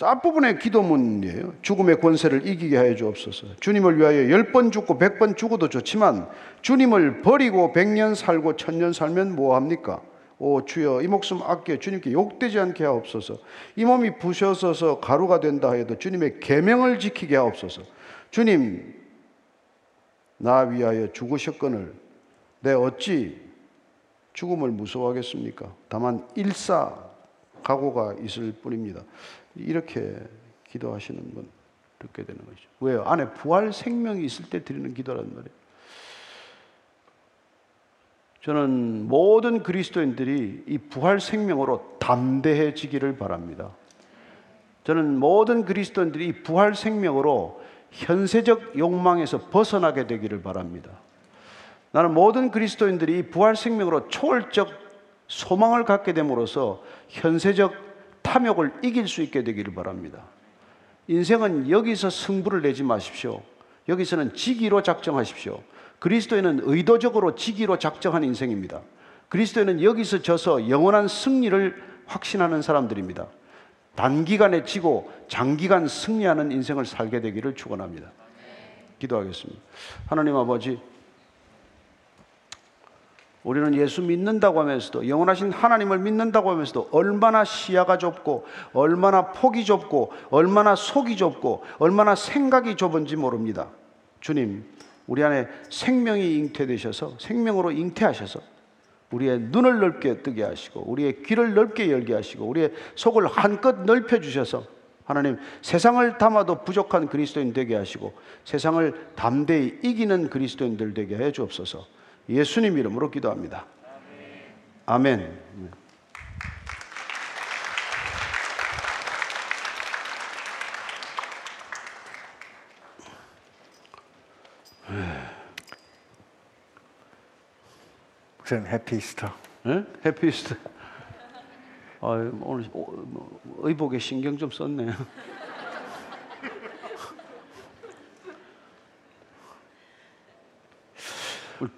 앞부분의 기도문이에요. 죽음의 권세를 이기게 하여 주옵소서. 주님을 위하여 열 번 죽고 백 번 죽어도 좋지만 주님을 버리고 백년 살고 천년 살면 뭐합니까? 오 주여 이 목숨 아껴 주님께 욕되지 않게 하옵소서. 이 몸이 부셔서서 가루가 된다 해도 주님의 계명을 지키게 하옵소서. 주님 나 위하여 죽으셨거늘 내 어찌 죽음을 무서워하겠습니까? 다만 일사 각오가 있을 뿐입니다. 이렇게 기도하시는 분 듣게 되는 거죠. 왜요? 안에 부활 생명이 있을 때 드리는 기도란 말이에요. 저는 모든 그리스도인들이 이 부활 생명으로 담대해지기를 바랍니다. 저는 모든 그리스도인들이 이 부활 생명으로 현세적 욕망에서 벗어나게 되기를 바랍니다. 나는 모든 그리스도인들이 이 부활 생명으로 초월적 소망을 갖게 됨으로써 현세적 탐욕을 이길 수 있게 되기를 바랍니다. 인생은 여기서 승부를 내지 마십시오. 여기서는 지기로 작정하십시오. 그리스도에는 의도적으로 지기로 작정한 인생입니다. 그리스도에는 여기서 져서 영원한 승리를 확신하는 사람들입니다. 단기간에 지고 장기간 승리하는 인생을 살게 되기를 축원합니다. 기도하겠습니다. 하나님 아버지 우리는 예수 믿는다고 하면서도 영원하신 하나님을 믿는다고 하면서도 얼마나 시야가 좁고 얼마나 폭이 좁고 얼마나 속이 좁고 얼마나 생각이 좁은지 모릅니다. 주님, 우리 안에 생명이 잉태되셔서 생명으로 잉태하셔서 우리의 눈을 넓게 뜨게 하시고 우리의 귀를 넓게 열게 하시고 우리의 속을 한껏 넓혀 주셔서 하나님 세상을 담아도 부족한 그리스도인 되게 하시고 세상을 담대히 이기는 그리스도인들 되게 해 주옵소서. 예수님 이름으로 기도합니다. 아멘. 목사님 해피스터. 네? 해피스트. 아, 오늘 뭐, 의복에 신경 좀 썼네요.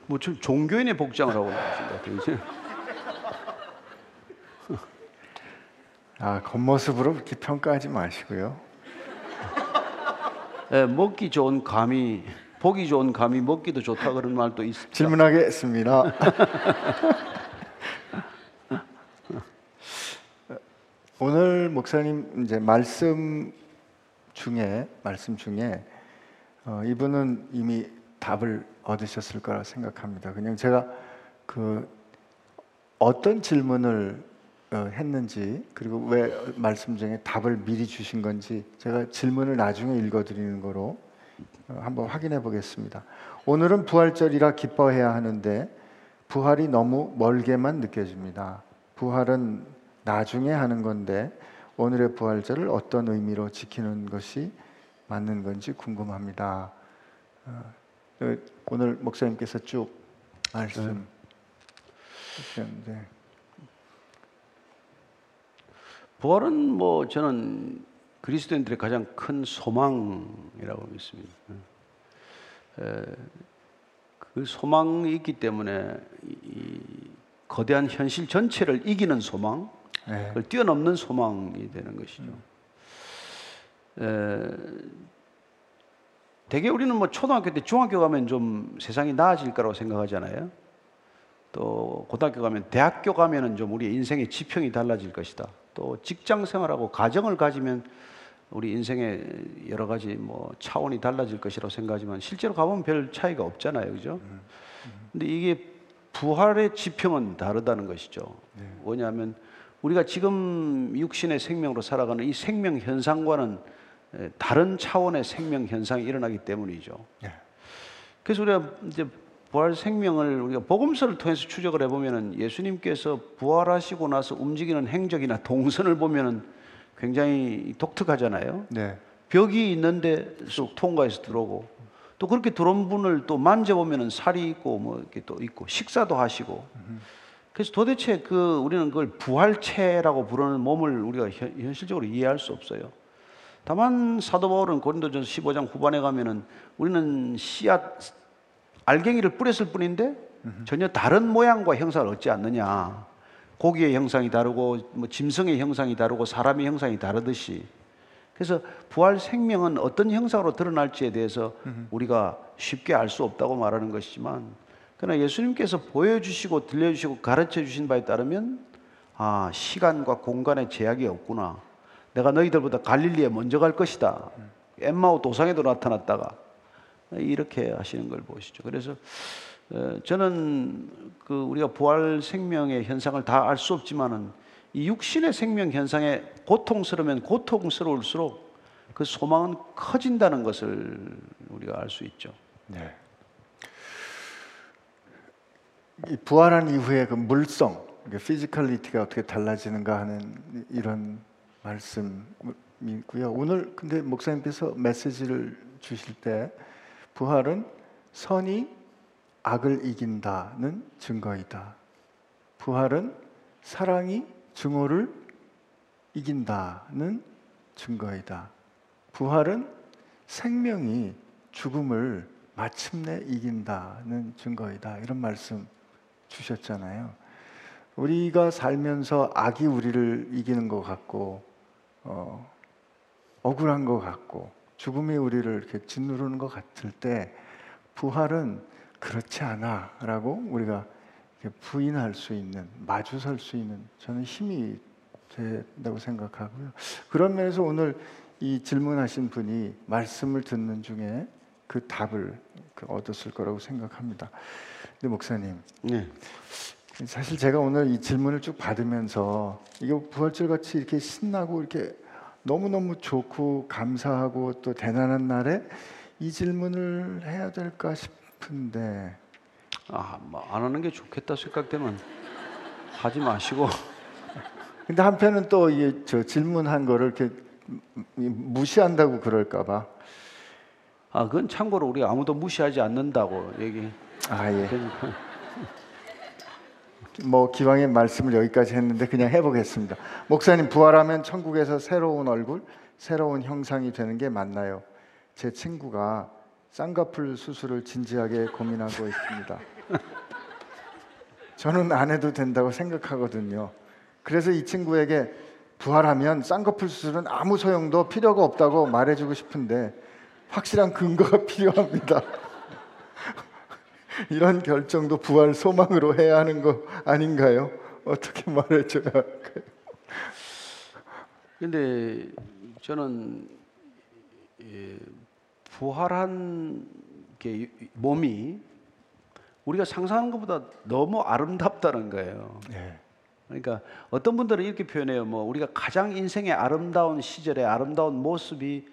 뭐좀 종교인의 복장을 하고 나오신 것 같아요. 아 겉모습으로 그렇게 평가하지 마시고요. 네, 먹기 좋은 감이 보기 좋은 감이 먹기도 좋다 그런 말도 있습니다. 질문하겠습니다. 오늘 목사님 이제 말씀 중에 말씀 중에 어, 이분은 이미 답을 얻으셨을 거라 생각합니다. 그냥 제가 그 어떤 질문을 어, 했는지 그리고 왜 말씀 중에 답을 미리 주신 건지 제가 질문을 나중에 읽어드리는 거로 어, 한번 확인해 보겠습니다. 오늘은 부활절이라 기뻐해야 하는데 부활이 너무 멀게만 느껴집니다. 부활은 나중에 하는 건데 오늘의 부활절을 어떤 의미로 지키는 것이 맞는 건지 궁금합니다. 어, 그 오늘 목사님께서 쭉 말씀 주셨는데 네. 부활은 뭐 저는 그리스도인들의 가장 큰 소망이라고 믿습니다. 그 소망이 있기 때문에 이 거대한 현실 전체를 이기는 소망, 네. 그걸 뛰어넘는 소망이 되는 것이죠. 에, 대개 우리는 뭐 초등학교 때 중학교 가면 좀 세상이 나아질 거라고 생각하잖아요. 또 고등학교 가면 대학교 가면은 좀 우리 인생의 지평이 달라질 것이다. 또 직장 생활하고 가정을 가지면 우리 인생의 여러 가지 뭐 차원이 달라질 것이라고 생각하지만 실제로 가보면 별 차이가 없잖아요. 그죠? 근데 이게 부활의 지평은 다르다는 것이죠. 뭐냐면 우리가 지금 육신의 생명으로 살아가는 이 생명 현상과는 에, 다른 차원의 생명 현상이 일어나기 때문이죠. 네. 그래서 우리가 이제 부활 생명을 우리가 복음서를 통해서 추적을 해보면은 예수님께서 부활하시고 나서 움직이는 행적이나 동선을 보면은 굉장히 독특하잖아요. 네. 벽이 있는데 쑥 통과해서 들어오고 또 그렇게 들어온 분을 또 만져보면은 살이 있고 뭐 이렇게 또 있고 식사도 하시고 그래서 도대체 그 우리는 그걸 부활체라고 부르는 몸을 우리가 현, 현실적으로 이해할 수 없어요. 다만 사도 바울은 고린도전서 15장 후반에 가면은 우리는 씨앗 알갱이를 뿌렸을 뿐인데 전혀 다른 모양과 형상을 얻지 않느냐. 고기의 형상이 다르고 뭐 짐승의 형상이 다르고 사람의 형상이 다르듯이. 그래서 부활 생명은 어떤 형상으로 드러날지에 대해서 우리가 쉽게 알 수 없다고 말하는 것이지만 그러나 예수님께서 보여주시고 들려주시고 가르쳐 주신 바에 따르면 아 시간과 공간의 제약이 없구나 내가 너희들보다 갈릴리에 먼저 갈 것이다 엠마오 도상에도 나타났다가 이렇게 하시는 걸 보시죠 그래서 어, 저는 그 우리가 부활 생명의 현상을 다 알 수 없지만은 이 육신의 생명 현상에 고통스러우면 고통스러울수록 그 소망은 커진다는 것을 우리가 알 수 있죠. 네. 이 부활한 이후에 그 물성, physicality가 어떻게 달라지는가 하는 이런 말씀이고요. 오늘 근데 목사님께서 메시지를 주실 때 부활은 선이 악을 이긴다는 증거이다. 부활은 사랑이 증오를 이긴다는 증거이다. 부활은 생명이 죽음을 마침내 이긴다는 증거이다. 이런 말씀 주셨잖아요. 우리가 살면서 악이 우리를 이기는 것 같고, 어, 억울한 것 같고, 죽음이 우리를 이렇게 짓누르는 것 같을 때, 부활은 그렇지 않아라고 우리가 부인할 수 있는, 마주설 수 있는 저는 힘이 된다고 생각하고요. 그런 면에서 오늘 이 질문하신 분이 말씀을 듣는 중에 그 답을 그 얻었을 거라고 생각합니다. 근데 목사님, 네. 사실 제가 오늘 이 질문을 쭉 받으면서 이게 부활절 같이 이렇게 신나고 이렇게 너무너무 좋고 감사하고 또 대단한 날에 이 질문을 해야 될까 싶은데 아, 뭐안 하는 게 좋겠다 생각되면 하지 마시고 근데 한편은 또이저 질문한 거를 이렇게 무시한다고 그럴까 봐. 아, 그건 참고로 우리 아무도 무시하지 않는다고 얘기. 아 예. 그러니까 뭐 기왕의 말씀을 여기까지 했는데 그냥 해보겠습니다. 목사님 부활하면 천국에서 새로운 얼굴, 새로운 형상이 되는 게 맞나요? 제 친구가 쌍꺼풀 수술을 진지하게 고민하고 있습니다. 저는 안 해도 된다고 생각하거든요. 그래서 이 친구에게 부활하면 쌍꺼풀 수술은 아무 소용도 필요가 없다고 말해주고 싶은데 확실한 근거가 필요합니다. 이런 결정도 부활 소망으로 해야 하는 거 아닌가요? 어떻게 말해줘야 할까요? 근데 저는 예, 부활한 게 몸이 우리가 상상하는 것보다 너무 아름답다는 거예요. 네. 그러니까 어떤 분들은 이렇게 표현해요. 뭐 우리가 가장 인생의 아름다운 시절의 아름다운 모습이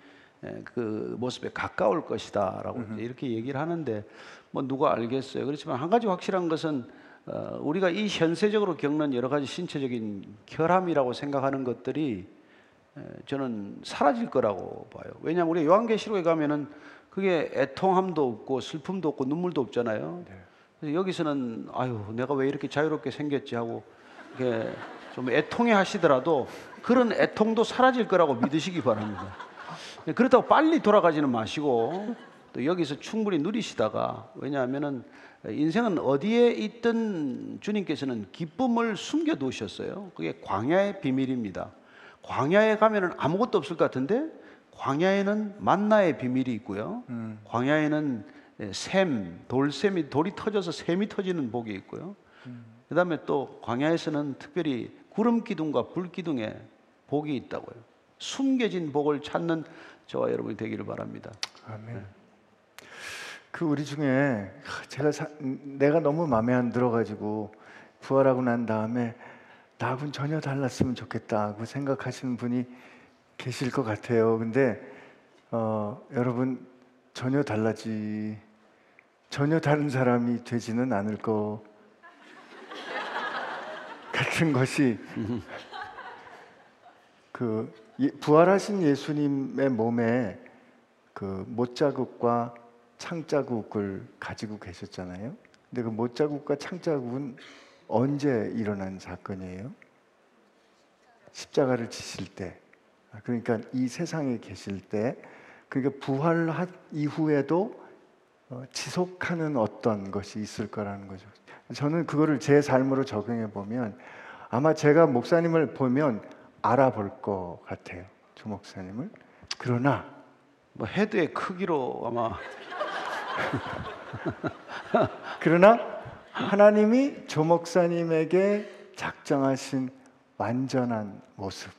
에, 그 모습에 가까울 것이다라고 이렇게 얘기를 하는데 뭐 누가 알겠어요. 그렇지만 한 가지 확실한 것은 어, 우리가 이 현세적으로 겪는 여러 가지 신체적인 결함이라고 생각하는 것들이 에, 저는 사라질 거라고 봐요. 왜냐하면 우리 요한계시록에 가면은 그게 애통함도 없고 슬픔도 없고 눈물도 없잖아요. 그래서 여기서는 아유 내가 왜 이렇게 자유롭게 생겼지 하고 이렇게 좀 애통해 하시더라도 그런 애통도 사라질 거라고 믿으시기 바랍니다. 그렇다고 빨리 돌아가지는 마시고 또 여기서 충분히 누리시다가 왜냐하면은 인생은 어디에 있든 주님께서는 기쁨을 숨겨 두셨어요. 그게 광야의 비밀입니다. 광야에 가면은 아무것도 없을 것 같은데 광야에는 만나의 비밀이 있고요. 광야에는 샘, 돌샘이 돌이 터져서 샘이 터지는 복이 있고요. 그다음에 또 광야에서는 특별히 구름 기둥과 불 기둥에 복이 있다고요. 숨겨진 복을 찾는 저와 여러분이 되기를 바랍니다. 아멘. 그 우리 중에 제가 사- 내가 너무 마음에 안 들어가지고 부활하고 난 다음에 나하고는 전혀 달랐으면 좋겠다고 생각하시는 분이 계실 것 같아요. 근데 어, 여러분 전혀 달라지 전혀 다른 사람이 되지는 않을 것 같은 것이 그 예- 부활하신 예수님의 몸에 그 못자국과 창자국을 가지고 계셨잖아요. 근데 그 못자국과 창자국은 언제 일어난 사건이에요? 십자가를 지실 때. 아, 그러니까 이 세상에 계실 때, 그러니까 부활 이후에도 어, 지속하는 어떤 것이 있을 거라는 거죠. 저는 그거를 제 삶으로 적용해 보면 아마 제가 목사님을 보면 알아볼 것 같아요. 조 목사님을. 그러나 뭐 헤드의 크기로 아마 그러나 하나님이 조 목사님에게 작정하신 완전한 모습,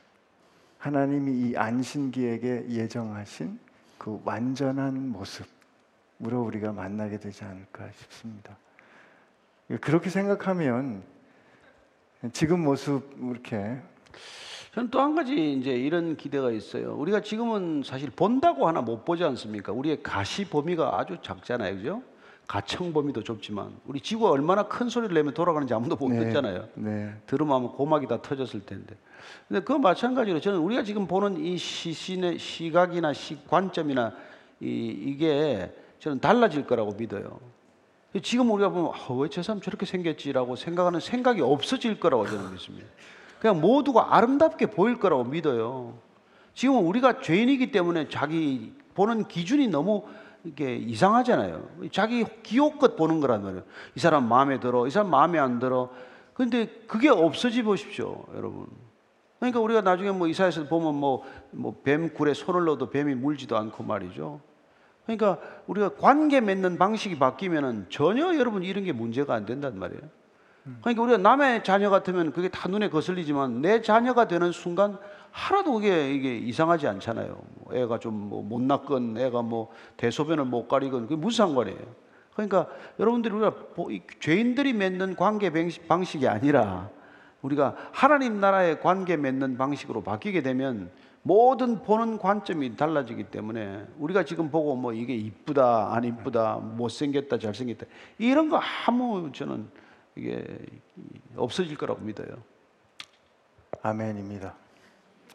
하나님이 이 안신기에게 예정하신 그 완전한 모습으로 우리가 만나게 되지 않을까 싶습니다. 그렇게 생각하면 지금 모습 이렇게 저는 또 한 가지 이제 이런 기대가 있어요. 우리가 지금은 사실 본다고 하나 못 보지 않습니까? 우리의 가시 범위가 아주 작잖아요, 그죠? 가청 범위도 좁지만 우리 지구가 얼마나 큰 소리를 내면 돌아가는지 아무도 못 네. 듣잖아요. 네. 들으면 고막이 다 터졌을 텐데. 근데 그 마찬가지로 저는 우리가 지금 보는 이 시신의 시각이나 시 관점이나 이, 이게 저는 달라질 거라고 믿어요. 지금 우리가 보면 아, 왜저 사람 저렇게 생겼지라고 생각하는 생각이 없어질 거라고 저는 믿습니다. 그냥 모두가 아름답게 보일 거라고 믿어요. 지금은 우리가 죄인이기 때문에 자기 보는 기준이 너무 이게 이상하잖아요. 자기 기호껏 보는 말이에요. 이 사람 마음에 들어, 이 사람 마음에 안 들어. 근데 그게 없어지 보십시오, 여러분. 그러니까 우리가 나중에 뭐 이사에서 보면 뭐, 뭐 뱀 굴에 손을 넣어도 뱀이 물지도 않고 말이죠. 그러니까 우리가 관계 맺는 방식이 바뀌면은 전혀 여러분 이런 게 문제가 안 된단 말이에요. 그러니까 우리가 남의 자녀 같으면 그게 다 눈에 거슬리지만 내 자녀가 되는 순간 하나도 그게 이게 이상하지 않잖아요. 뭐 애가 좀뭐 못났건 애가 뭐 대소변을 못 가리건 그게 무슨 상관이에요. 그러니까 여러분들이 우리가 죄인들이 맺는 관계 방식- 방식이 아니라 우리가 하나님 나라의 관계 맺는 방식으로 바뀌게 되면 모든 보는 관점이 달라지기 때문에 우리가 지금 보고 뭐 이게 이쁘다 안 이쁘다 못생겼다 잘생겼다 이런 거 아무 저는 이게 없어질 거라고 믿어요. 아멘입니다.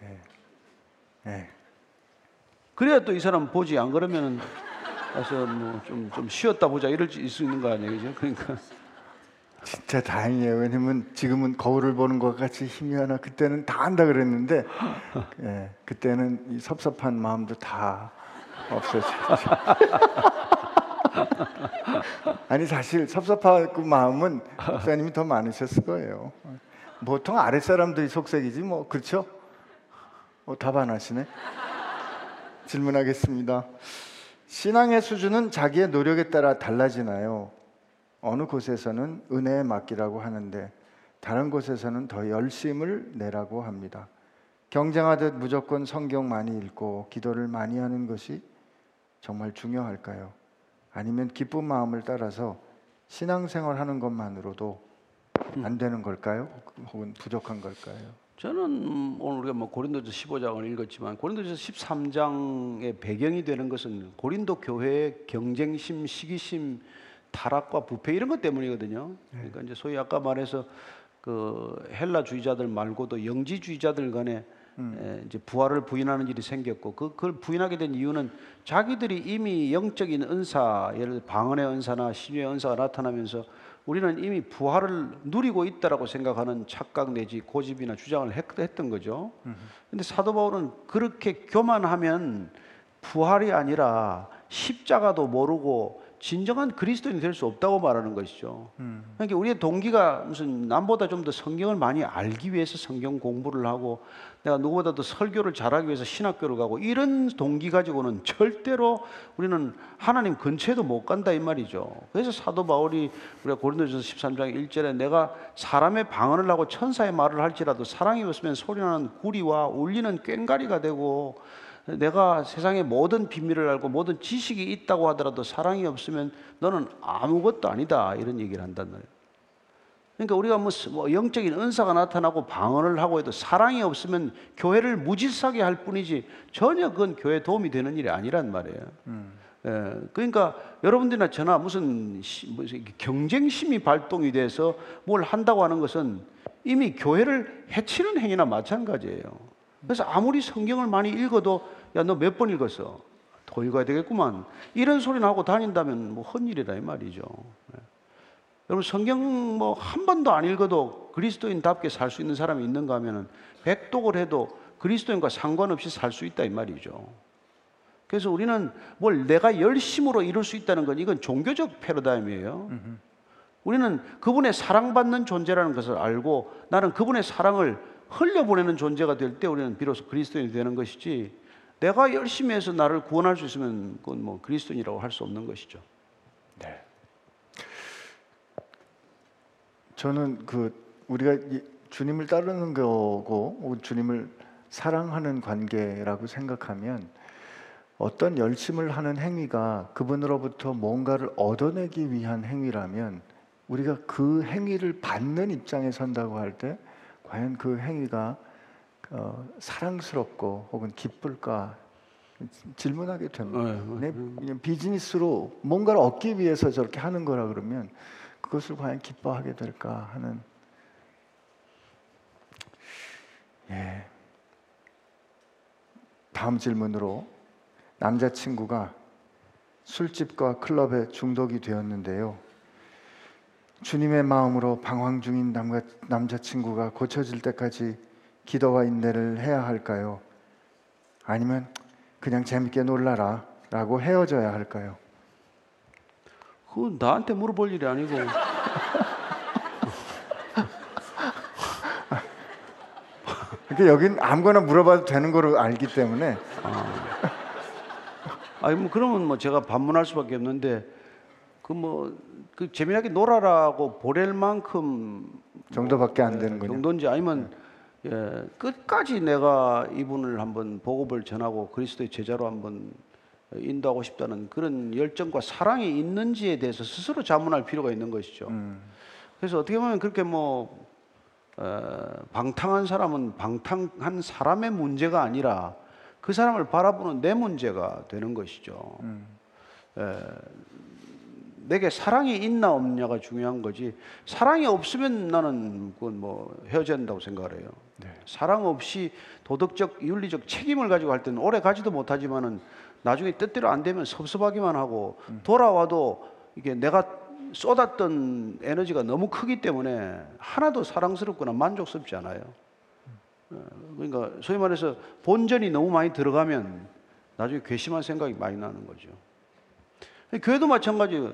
네. 네. 그래야 또 이 사람 보지 안 그러면은 가서 뭐좀좀 쉬었다 보자 이럴 수 있는 거 아니에요, 그죠? 그러니까 진짜 다행이에요. 왜냐면 지금은 거울을 보는 것 같이 힘이 하나 그때는 다 한다 그랬는데 예, 그때는 이 섭섭한 마음도 다 없어졌죠. 아니 사실 섭섭하고 마음은 목사님이 더 많으셨을 거예요. 보통 아랫 사람들이 속색이지 뭐 그렇죠? 어, 답안 하시네. 질문하겠습니다. 신앙의 수준은 자기의 노력에 따라 달라지나요? 어느 곳에서는 은혜에 맡기라고 하는데 다른 곳에서는 더 열심을 내라고 합니다. 경쟁하듯 무조건 성경 많이 읽고 기도를 많이 하는 것이 정말 중요할까요? 아니면 기쁜 마음을 따라서 신앙생활 하는 것만으로도 안 되는 걸까요? 혹은 부족한 걸까요? 저는 오늘 우리가 뭐 고린도서 15장을 읽었지만 고린도서 13장의 배경이 되는 것은 고린도 교회의 경쟁심, 시기심, 타락과 부패 이런 것 때문이거든요. 그러니까 이제 소위 아까 말해서 그 헬라주의자들 말고도 영지주의자들 간에 에, 이제 부활을 부인하는 일이 생겼고 그 그걸 부인하게 된 이유는 자기들이 이미 영적인 은사, 예를 들어 방언의 은사나 신유의 은사가 나타나면서 우리는 이미 부활을 누리고 있다라고 생각하는 착각 내지 고집이나 주장을 했, 했던 거죠. 근데 사도 바울은 그렇게 교만하면 부활이 아니라 십자가도 모르고 진정한 그리스도인이 될 수 없다고 말하는 것이죠. 음. 그러니까 우리의 동기가 무슨 남보다 좀 더 성경을 많이 알기 위해서 성경 공부를 하고 내가 누구보다도 설교를 잘하기 위해서 신학교를 가고 이런 동기 가지고는 절대로 우리는 하나님 근처에도 못 간다 이 말이죠. 그래서 사도 바울이 우리가 고린도전서 13장 1절에 내가 사람의 방언을 하고 천사의 말을 할지라도 사랑이 없으면 소리나는 구리와 울리는 꽹가리가 되고 내가 세상의 모든 비밀을 알고 모든 지식이 있다고 하더라도 사랑이 없으면 너는 아무것도 아니다 이런 얘기를 한단 말이에요. 그러니까 우리가 뭐, 스- 뭐 영적인 은사가 나타나고 방언을 하고 해도 사랑이 없으면 교회를 무질서하게 할 뿐이지 전혀 그건 교회 에 도움이 되는 일이 아니란 말이에요. 예, 그러니까 여러분들이나 저나 무슨, 이렇게 경쟁심이 발동이 돼서 뭘 한다고 하는 것은 이미 교회를 해치는 행위나 마찬가지예요. 그래서 아무리 성경을 많이 읽어도 야 너 몇 번 읽었어? 더 읽어야 되겠구만. 이런 소리나 하고 다닌다면 뭐 헛일이라 이 말이죠. 예. 여러분 성경 뭐 한 번도 안 읽어도 그리스도인답게 살 수 있는 사람이 있는가 하면은 백독을 해도 그리스도인과 상관없이 살 수 있다 이 말이죠. 그래서 우리는 뭘 내가 열심으로 이룰 수 있다는 건 이건 종교적 패러다임이에요. 우리는 그분의 사랑받는 존재라는 것을 알고 나는 그분의 사랑을 흘려보내는 존재가 될 때 우리는 비로소 그리스도인이 되는 것이지 내가 열심히 해서 나를 구원할 수 있으면 그건 뭐 그리스도인이라고 할 수 없는 것이죠. 네. 저는 그 우리가 이 주님을 따르는 거고 주님을 사랑하는 관계라고 생각하면 어떤 열심을 하는 행위가 그분으로부터 뭔가를 얻어내기 위한 행위라면 우리가 그 행위를 받는 입장에 선다고 할 때 과연 그 행위가 어, 사랑스럽고 혹은 기쁠까 질문하게 됩니다. 네, 비즈니스로 뭔가를 얻기 위해서 저렇게 하는 거라 그러면 그것을 과연 기뻐하게 될까 하는 예. 다음 질문으로 남자친구가 술집과 클럽에 중독이 되었는데요. 주님의 마음으로 방황 중인 남자, 남자친구가 고쳐질 때까지 기도와 인내를 해야 할까요? 아니면 그냥 재밌게 놀라라 라고 헤어져야 할까요? 그건 나한테 물어볼 일이 아니고. 그러니까 여긴 아무거나 물어봐도 되는 거로 알기 때문에. 아니 뭐 그러면 뭐 제가 반문할 수밖에 없는데 그 뭐그 재미나게 놀아라고 보낼 만큼 정도밖에 안 예, 되는군요. 정도인지 아니면 예, 끝까지 내가 이분을 한번 복음을 전하고 그리스도의 제자로 한번 인도하고 싶다는 그런 열정과 사랑이 있는지에 대해서 스스로 자문할 필요가 있는 것이죠. 음, 그래서 어떻게 보면 그렇게 뭐 어, 방탕한 사람은 방탕한 사람의 문제가 아니라 그 사람을 바라보는 내 문제가 되는 것이죠. 음. 에, 내게 사랑이 있나 없냐가 중요한 거지. 사랑이 없으면 나는 그건 뭐 헤어져야 된다고 생각을 해요. 네. 사랑 없이 도덕적 윤리적 책임을 가지고 할 때는 오래 가지도 못하지만은 나중에 뜻대로 안 되면 섭섭하기만 하고 돌아와도 이게 내가 쏟았던 에너지가 너무 크기 때문에 하나도 사랑스럽거나 만족스럽지 않아요. 어, 그러니까 소위 말해서 본전이 너무 많이 들어가면 나중에 괘씸한 생각이 많이 나는 거죠. 교회도 마찬가지예요.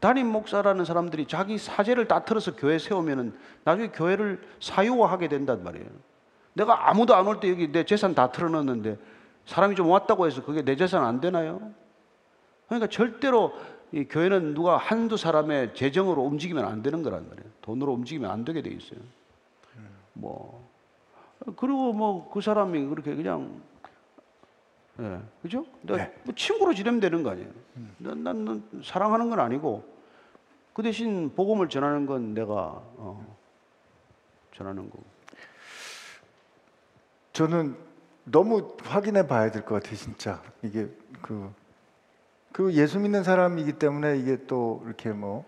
담임 목사라는 사람들이 자기 사제를 다 틀어서 교회 세우면은 나중에 교회를 사유화하게 된단 말이에요. 내가 아무도 안 올 때 여기 내 재산 다 틀어놨는데 사람이 좀 왔다고 해서 그게 내 재산 안 되나요? 그러니까 절대로 이 교회는 누가 한두 사람의 재정으로 움직이면 안 되는 거란 말이에요. 돈으로 움직이면 안 되게 돼 있어요. 뭐 그리고 뭐 그 사람이 그렇게 그냥 예, 그죠? 내가 네. 뭐 친구로 지내면 되는 거 아니에요. 난, 난, 난 사랑하는 건 아니고 그 대신 복음을 전하는 건 내가 어, 전하는 거고. 저는 너무 확인해 봐야 될 것 같아요, 진짜. 이게 그, 그 예수 믿는 사람이기 때문에 이게 또 이렇게 뭐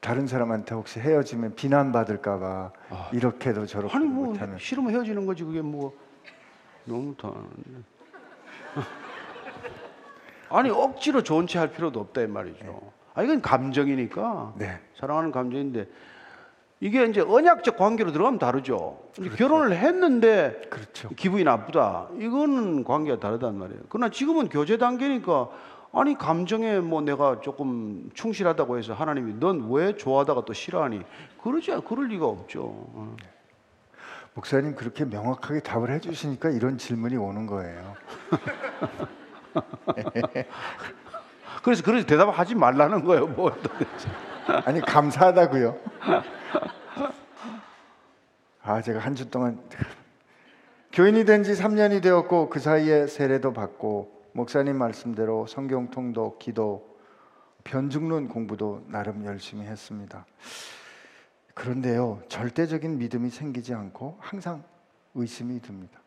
다른 사람한테 혹시 헤어지면 비난받을까봐 아. 이렇게도 저렇게도 아니 뭐 못하는. 싫으면 헤어지는 거지 그게 뭐 너무 다. 아니 억지로 좋은 채할 필요도 없다 이 말이죠. 아 이건 감정이니까 네. 사랑하는 감정인데 이게 이제 언약적 관계로 들어가면 다르죠. 이제 결혼을 했는데 그렇죠. 기분이 나쁘다. 이거는 관계가 다르단 말이에요. 그러나 지금은 교제 단계니까 아니 감정에 뭐 내가 조금 충실하다고 해서 하나님이 넌 왜 좋아하다가 또 싫어하니? 그러지 않 그럴 리가 없죠. 어. 목사님 그렇게 명확하게 답을 해주시니까 이런 질문이 오는 거예요. 그래서 그래서 대답하지 말라는 거예요. 뭐. 아니 감사하다고요. 아 제가 한 주 동안 교인이 된 지 3년이 되었고 그 사이에 세례도 받고 목사님 말씀대로 성경 통독, 기도, 변증론 공부도 나름 열심히 했습니다. 그런데요 절대적인 믿음이 생기지 않고 항상 의심이 듭니다.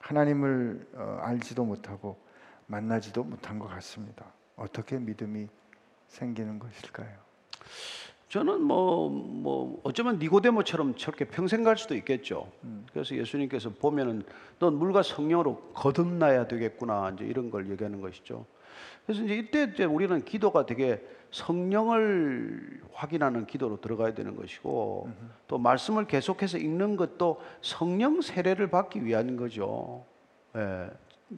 하나님을 어, 알지도 못하고 만나지도 못한 것 같습니다. 어떻게 믿음이 생기는 것일까요? 저는 뭐, 뭐, 어쩌면 니고데모처럼 저렇게 평생 갈 수도 있겠죠. 그래서 예수님께서 보면은 넌 물과 성령으로 거듭나야 되겠구나. 이제 이런 걸 얘기하는 것이죠. 그래서 이제 이때 이제 우리는 기도가 되게 성령을 확인하는 기도로 들어가야 되는 것이고 또 말씀을 계속해서 읽는 것도 성령 세례를 받기 위한 거죠. 예.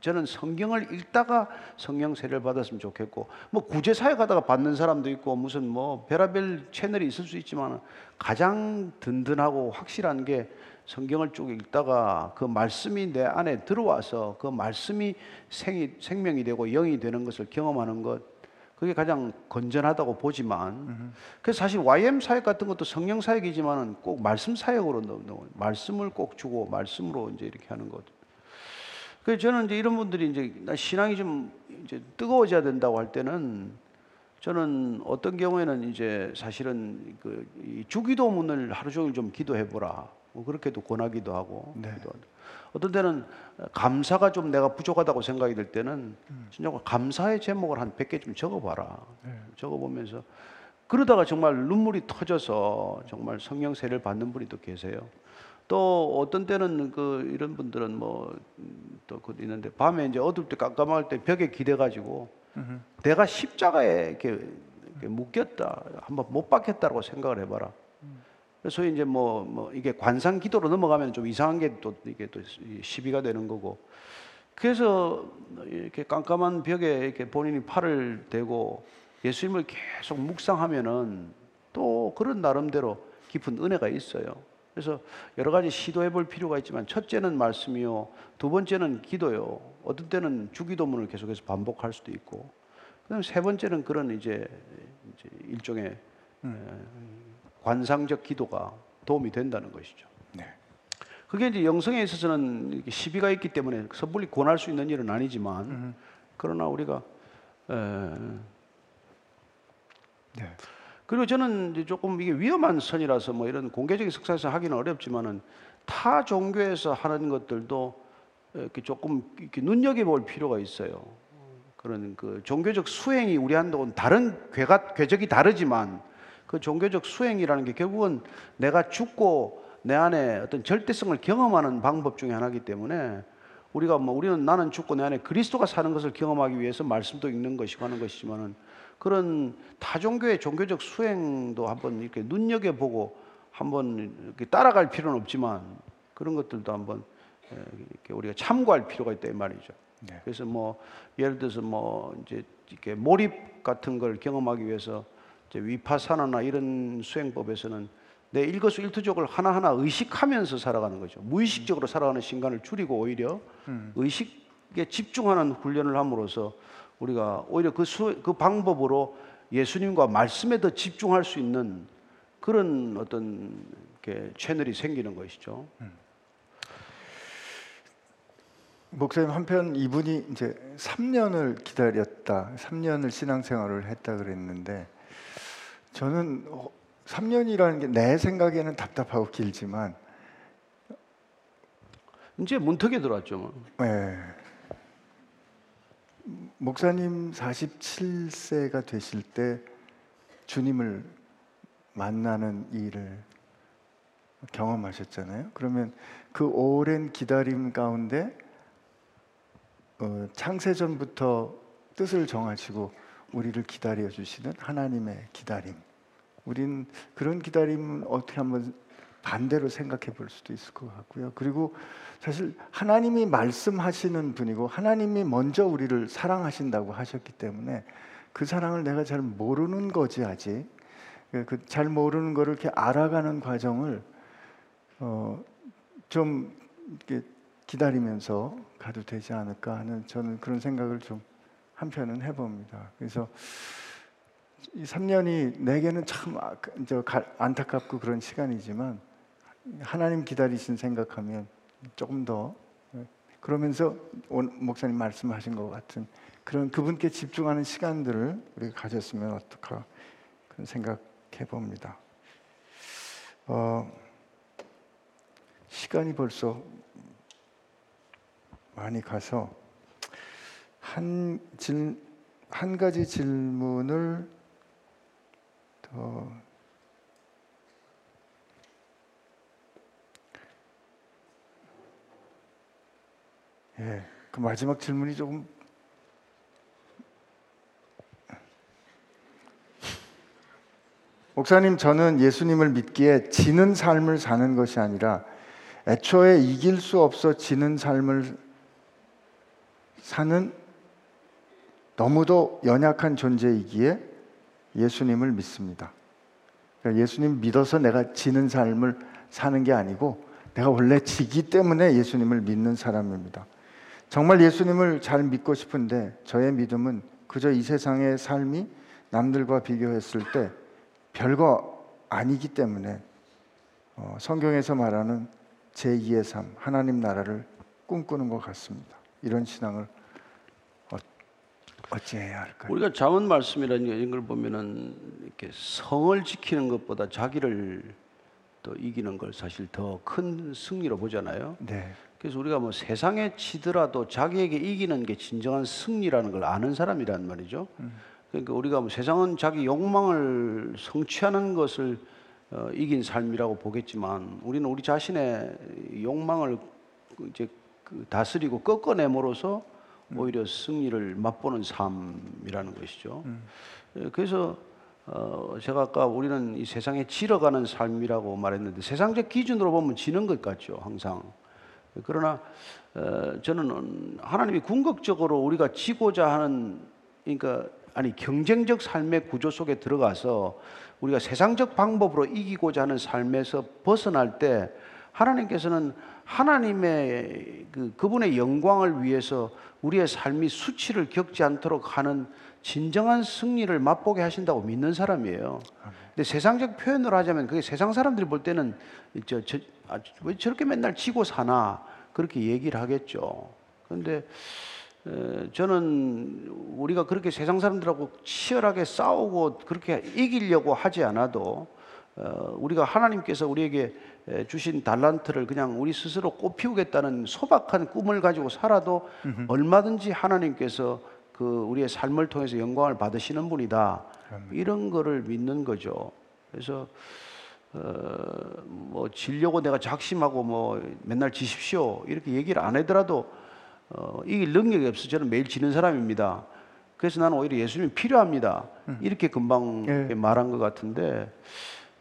저는 성경을 읽다가 성령 세례를 받았으면 좋겠고 뭐 구제 사역 하다가 받는 사람도 있고 무슨 뭐 별의별 채널이 있을 수 있지만 가장 든든하고 확실한 게 성경을 쭉 읽다가 그 말씀이 내 안에 들어와서 그 말씀이 생이, 생명이 되고 영이 되는 것을 경험하는 것 그게 가장 건전하다고 보지만 그래서 사실 YM 사역 같은 것도 성령 사역이지만은 꼭 말씀 사역으로 넣는 말씀을 꼭 주고 말씀으로 이제 이렇게 하는 것. 그래서 저는 이제 이런 분들이 이제 나 신앙이 좀 이제 뜨거워져야 된다고 할 때는 저는 어떤 경우에는 이제 사실은 그이 주기도문을 하루 종일 좀 기도해 보라. 뭐 그렇게도 권하기도 하고. 네. 어떤 때는 감사가 좀 내가 부족하다고 생각이 들 때는 음. 진짜 감사의 제목을 한 100개 좀 적어 봐라. 네. 적어 보면서 그러다가 정말 눈물이 터져서 정말 성령 세를 받는 분이 또 계세요. 또 어떤 때는 그 이런 분들은 뭐또 있는데 밤에 이제 어둡 때 깜깜할 때 벽에 기대 가지고 내가 십자가에 이렇게, 이렇게 묶였다 한번 못 박혔다고 생각을 해봐라. 그래서 이제 뭐, 뭐 이게 관상 기도로 넘어가면 좀 이상한 게 또 이게 또 시비가 되는 거고. 그래서 이렇게 깜깜한 벽에 이렇게 본인이 팔을 대고 예수님을 계속 묵상하면은 또 그런 나름대로 깊은 은혜가 있어요. 그래서 여러 가지 시도해 볼 필요가 있지만 첫째는 말씀이요. 두 번째는 기도요. 어떤 때는 주기도문을 계속해서 반복할 수도 있고. 그다음 세 번째는 그런 이제, 이제 일종의 에, 관상적 기도가 도움이 된다는 것이죠. 네. 그게 이제 영성에 있어서는 시비가 있기 때문에 섣불리 권할 수 있는 일은 아니지만 그러나 우리가 에, 네. 그리고 저는 조금 이게 위험한 선이라서 뭐 이런 공개적인 석사에서 하기는 어렵지만은 타 종교에서 하는 것들도 이렇게 조금 이렇게 눈여겨볼 필요가 있어요. 그런 그 종교적 수행이 우리한테는 다른 괴가 궤적이 다르지만 그 종교적 수행이라는 게 결국은 내가 죽고 내 안에 어떤 절대성을 경험하는 방법 중에 하나이기 때문에 우리가 뭐 우리는 나는 죽고 내 안에 그리스도가 사는 것을 경험하기 위해서 말씀도 읽는 것이고 하는 것이지만은 그런 타종교의 종교적 수행도 한번 이렇게 눈여겨보고 한번 이렇게 따라갈 필요는 없지만 그런 것들도 한번 에, 이렇게 우리가 참고할 필요가 있다 이 말이죠. 네. 그래서 뭐 예를 들어서 뭐 이제 이렇게 몰입 같은 걸 경험하기 위해서 이제 위파사나나 이런 수행법에서는 내 일거수일투족을 하나하나 의식하면서 살아가는 거죠. 무의식적으로 살아가는 시간을 줄이고 오히려 의식에 집중하는 훈련을 함으로써 우리가 오히려 그, 수, 그 방법으로 예수님과 말씀에 더 집중할 수 있는 그런 어떤 이렇게 채널이 생기는 것이죠. 목사님 한편 이분이 이제 3년을 기다렸다, 3년을 신앙생활을 했다 그랬는데 저는 3년이라는 게 내 생각에는 답답하고 길지만 이제 문턱에 들어왔죠. 뭐. 예. 목사님 47세가 되실 때 주님을 만나는 일을 경험하셨잖아요. 그러면 그 오랜 기다림 가운데 어, 창세전부터 뜻을 정하시고 우리를 기다려 주시는 하나님의 기다림. 우린 그런 기다림은 어떻게 한번 반대로 생각해 볼 수도 있을 것 같고요. 그리고 사실 하나님이 말씀하시는 분이고 하나님이 먼저 우리를 사랑하신다고 하셨기 때문에 그 사랑을 내가 잘 모르는 거지 아직 그 잘 모르는 거를 이렇게 알아가는 과정을 어, 좀 이렇게 기다리면서 가도 되지 않을까 하는 저는 그런 생각을 좀 한편은 해봅니다. 그래서 이 3년이 내게는 참 아- 가- 안타깝고 그런 시간이지만 하나님 기다리신 생각하면 조금 더 예, 그러면서 목사님 말씀하신 것 같은 그런 그분께 집중하는 시간들을 우리가 가졌으면 어떨까 그런 생각해 봅니다. 어, 시간이 벌써 많이 가서 한, 질, 한 가지 질문을 더 예, 그 마지막 질문이 조금 목사님 저는 예수님을 믿기에 지는 삶을 사는 것이 아니라 애초에 이길 수 없어 지는 삶을 사는 너무도 연약한 존재이기에 예수님을 믿습니다. 그러니까 예수님 믿어서 내가 지는 삶을 사는 게 아니고 내가 원래 지기 때문에 예수님을 믿는 사람입니다. 정말 예수님을 잘 믿고 싶은데 저의 믿음은 그저 이 세상의 삶이 남들과 비교했을 때 별거 아니기 때문에 어, 성경에서 말하는 제2의 삶, 하나님 나라를 꿈꾸는 것 같습니다. 이런 신앙을 어, 어찌해야 할까요? 우리가 자문 말씀이라는 게 이런 걸 보면은 이렇게 성을 지키는 것보다 자기를 또 이기는 걸 사실 더 큰 승리로 보잖아요. 네, 그래서 우리가 뭐 세상에 치더라도 자기에게 이기는 게 진정한 승리라는 걸 아는 사람이란 말이죠. 그러니까 우리가 뭐 세상은 자기 욕망을 성취하는 것을 어, 이긴 삶이라고 보겠지만 우리는 우리 자신의 욕망을 그 이제 그 다스리고 꺾어내므로써 오히려 승리를 맛보는 삶이라는 것이죠. 예, 그래서 어, 제가 아까 우리는 이 세상에 지러가는 삶이라고 말했는데 세상적 기준으로 보면 지는 것 같죠, 항상. 그러나 어, 저는 하나님이 궁극적으로 우리가 지고자 하는 그러니까 아니 경쟁적 삶의 구조 속에 들어가서 우리가 세상적 방법으로 이기고자 하는 삶에서 벗어날 때 하나님께서는 하나님의 그 그분의 영광을 위해서 우리의 삶이 수치를 겪지 않도록 하는 진정한 승리를 맛보게 하신다고 믿는 사람이에요. 근데 세상적 표현으로 하자면 그게 세상 사람들이 볼 때는 저, 저, 아, 왜 저렇게 맨날 지고 사나 그렇게 얘기를 하겠죠. 그런데 에, 저는 우리가 그렇게 세상 사람들하고 치열하게 싸우고 그렇게 이기려고 하지 않아도 어, 우리가 하나님께서 우리에게 에, 주신 달란트를 그냥 우리 스스로 꽃피우겠다는 소박한 꿈을 가지고 살아도 얼마든지 하나님께서 그 우리의 삶을 통해서 영광을 받으시는 분이다. 이런 거를 믿는 거죠. 그래서 어, 뭐 지려고 내가 작심하고 뭐 맨날 지십시오 이렇게 얘기를 안 하더라도 어, 이길 능력이 없어 저는 매일 지는 사람입니다. 그래서 나는 오히려 예수님이 필요합니다. 이렇게 금방 예. 말한 것 같은데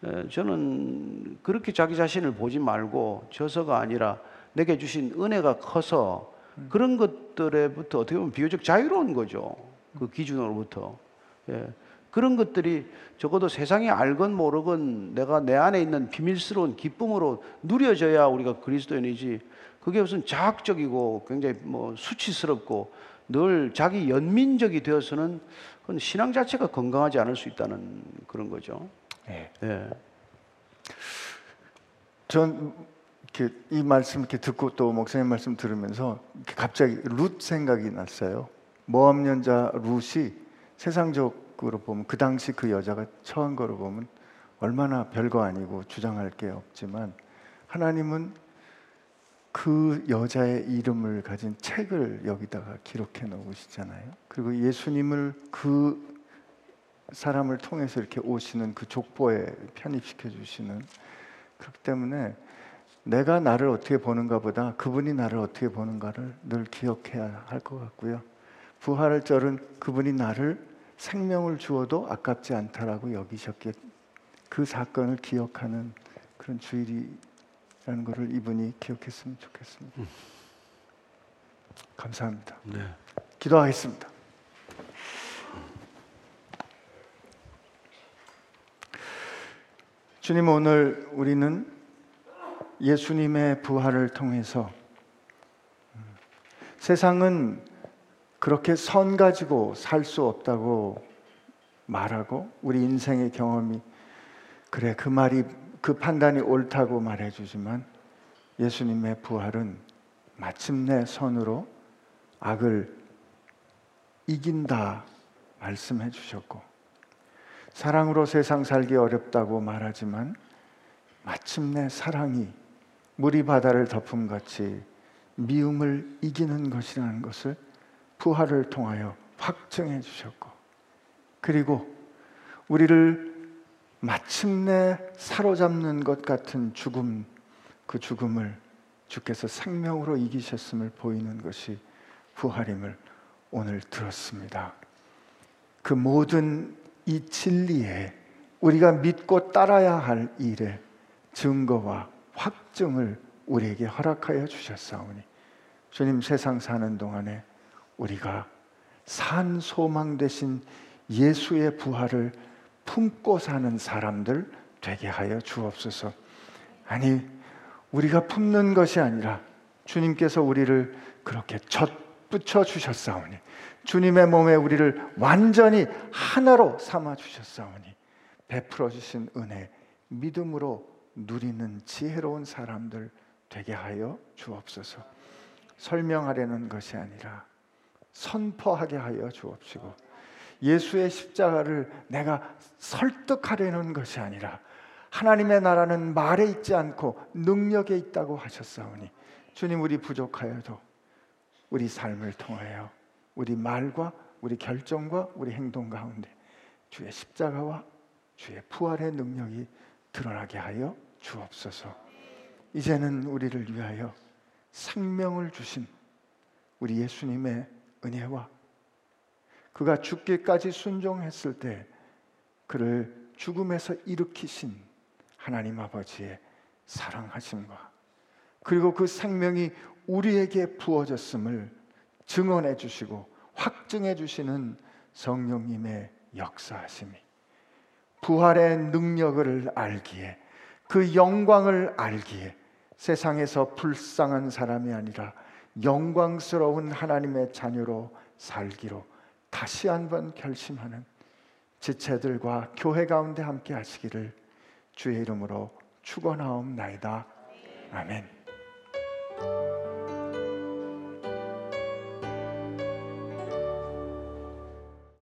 에, 저는 그렇게 자기 자신을 보지 말고 저서가 아니라 내게 주신 은혜가 커서 그런 것들에부터 어떻게 보면 비교적 자유로운 거죠. 그 기준으로부터. 예. 그런 것들이 적어도 세상이 알건 모르건 내가 내 안에 있는 비밀스러운 기쁨으로 누려져야 우리가 그리스도인이지 그게 무슨 자학적이고 굉장히 뭐 수치스럽고 늘 자기 연민적이 되어서는 그건 신앙 자체가 건강하지 않을 수 있다는 그런 거죠. 네. 예. 전 이렇게 이 말씀 이렇게 듣고 또 목사님 말씀 들으면서 갑자기 룻 생각이 났어요. 모함 연자 룻이 세상적으로 보면 그 당시 그 여자가 처한 거로 보면 얼마나 별거 아니고 주장할 게 없지만 하나님은 그 여자의 이름을 가진 책을 여기다가 기록해 놓으시잖아요. 그리고 예수님을 그 사람을 통해서 이렇게 오시는 그 족보에 편입시켜 주시는 그렇기 때문에 내가 나를 어떻게 보는가 보다 그분이 나를 어떻게 보는가를 늘 기억해야 할 것 같고요. 부활할 절은 그분이 나를 생명을 주어도 아깝지 않다라고 여기셨기에 그 사건을 기억하는 그런 주일이라는 것을 이분이 기억했으면 좋겠습니다. 감사합니다. 네. 기도하겠습니다. 주님 오늘 우리는 예수님의 부활을 통해서. 음, 세상은 그렇게 선 가지고 살 수 없다고 말하고 우리 인생의 경험이 그래 그 말이 그 판단이 옳다고 말해 주지만 예수님의 부활은 마침내 선으로 악을 이긴다 말씀해 주셨고 사랑으로 세상 살기 어렵다고 말하지만 마침내 사랑이 물이 바다를 덮음 같이 미움을 이기는 것이라는 것을 부활을 통하여 확증해 주셨고 그리고 우리를 마침내 사로잡는 것 같은 죽음 그 죽음을 주께서 생명으로 이기셨음을 보이는 것이 부활임을 오늘 들었습니다. 그 모든 이 진리에 우리가 믿고 따라야 할 일의 증거와 확증을 우리에게 허락하여 주셨사오니 주님 세상 사는 동안에 우리가 산 소망 되신 예수의 부활을 품고 사는 사람들 되게 하여 주옵소서. 아니 우리가 품는 것이 아니라 주님께서 우리를 그렇게 젖붙여 주셨사오니 주님의 몸에 우리를 완전히 하나로 삼아 주셨사오니 베풀어 주신 은혜 믿음으로 누리는 지혜로운 사람들 되게 하여 주옵소서. 설명하려는 것이 아니라 선포하게 하여 주옵시고 예수의 십자가를 내가 설득하려는 것이 아니라 하나님의 나라는 말에 있지 않고 능력에 있다고 하셨사오니 주님 우리 부족하여도 우리 삶을 통하여 우리 말과 우리 결정과 우리 행동 가운데 주의 십자가와 주의 부활의 능력이 드러나게 하여 주옵소서. 이제는 우리를 위하여 생명을 주신 우리 예수님의 은혜와 그가 죽기까지 순종했을 때 그를 죽음에서 일으키신 하나님 아버지의 사랑하심과 그리고 그 생명이 우리에게 부어졌음을 증언해 주시고 확증해 주시는 성령님의 역사하심이 부활의 능력을 알기에 그 영광을 알기에 세상에서 불쌍한 사람이 아니라 영광스러운 하나님의 자녀로 살기로 다시 한번 결심하는 지체들과 교회 가운데 함께 하시기를 주의 이름으로 축원하옵나이다. 아멘.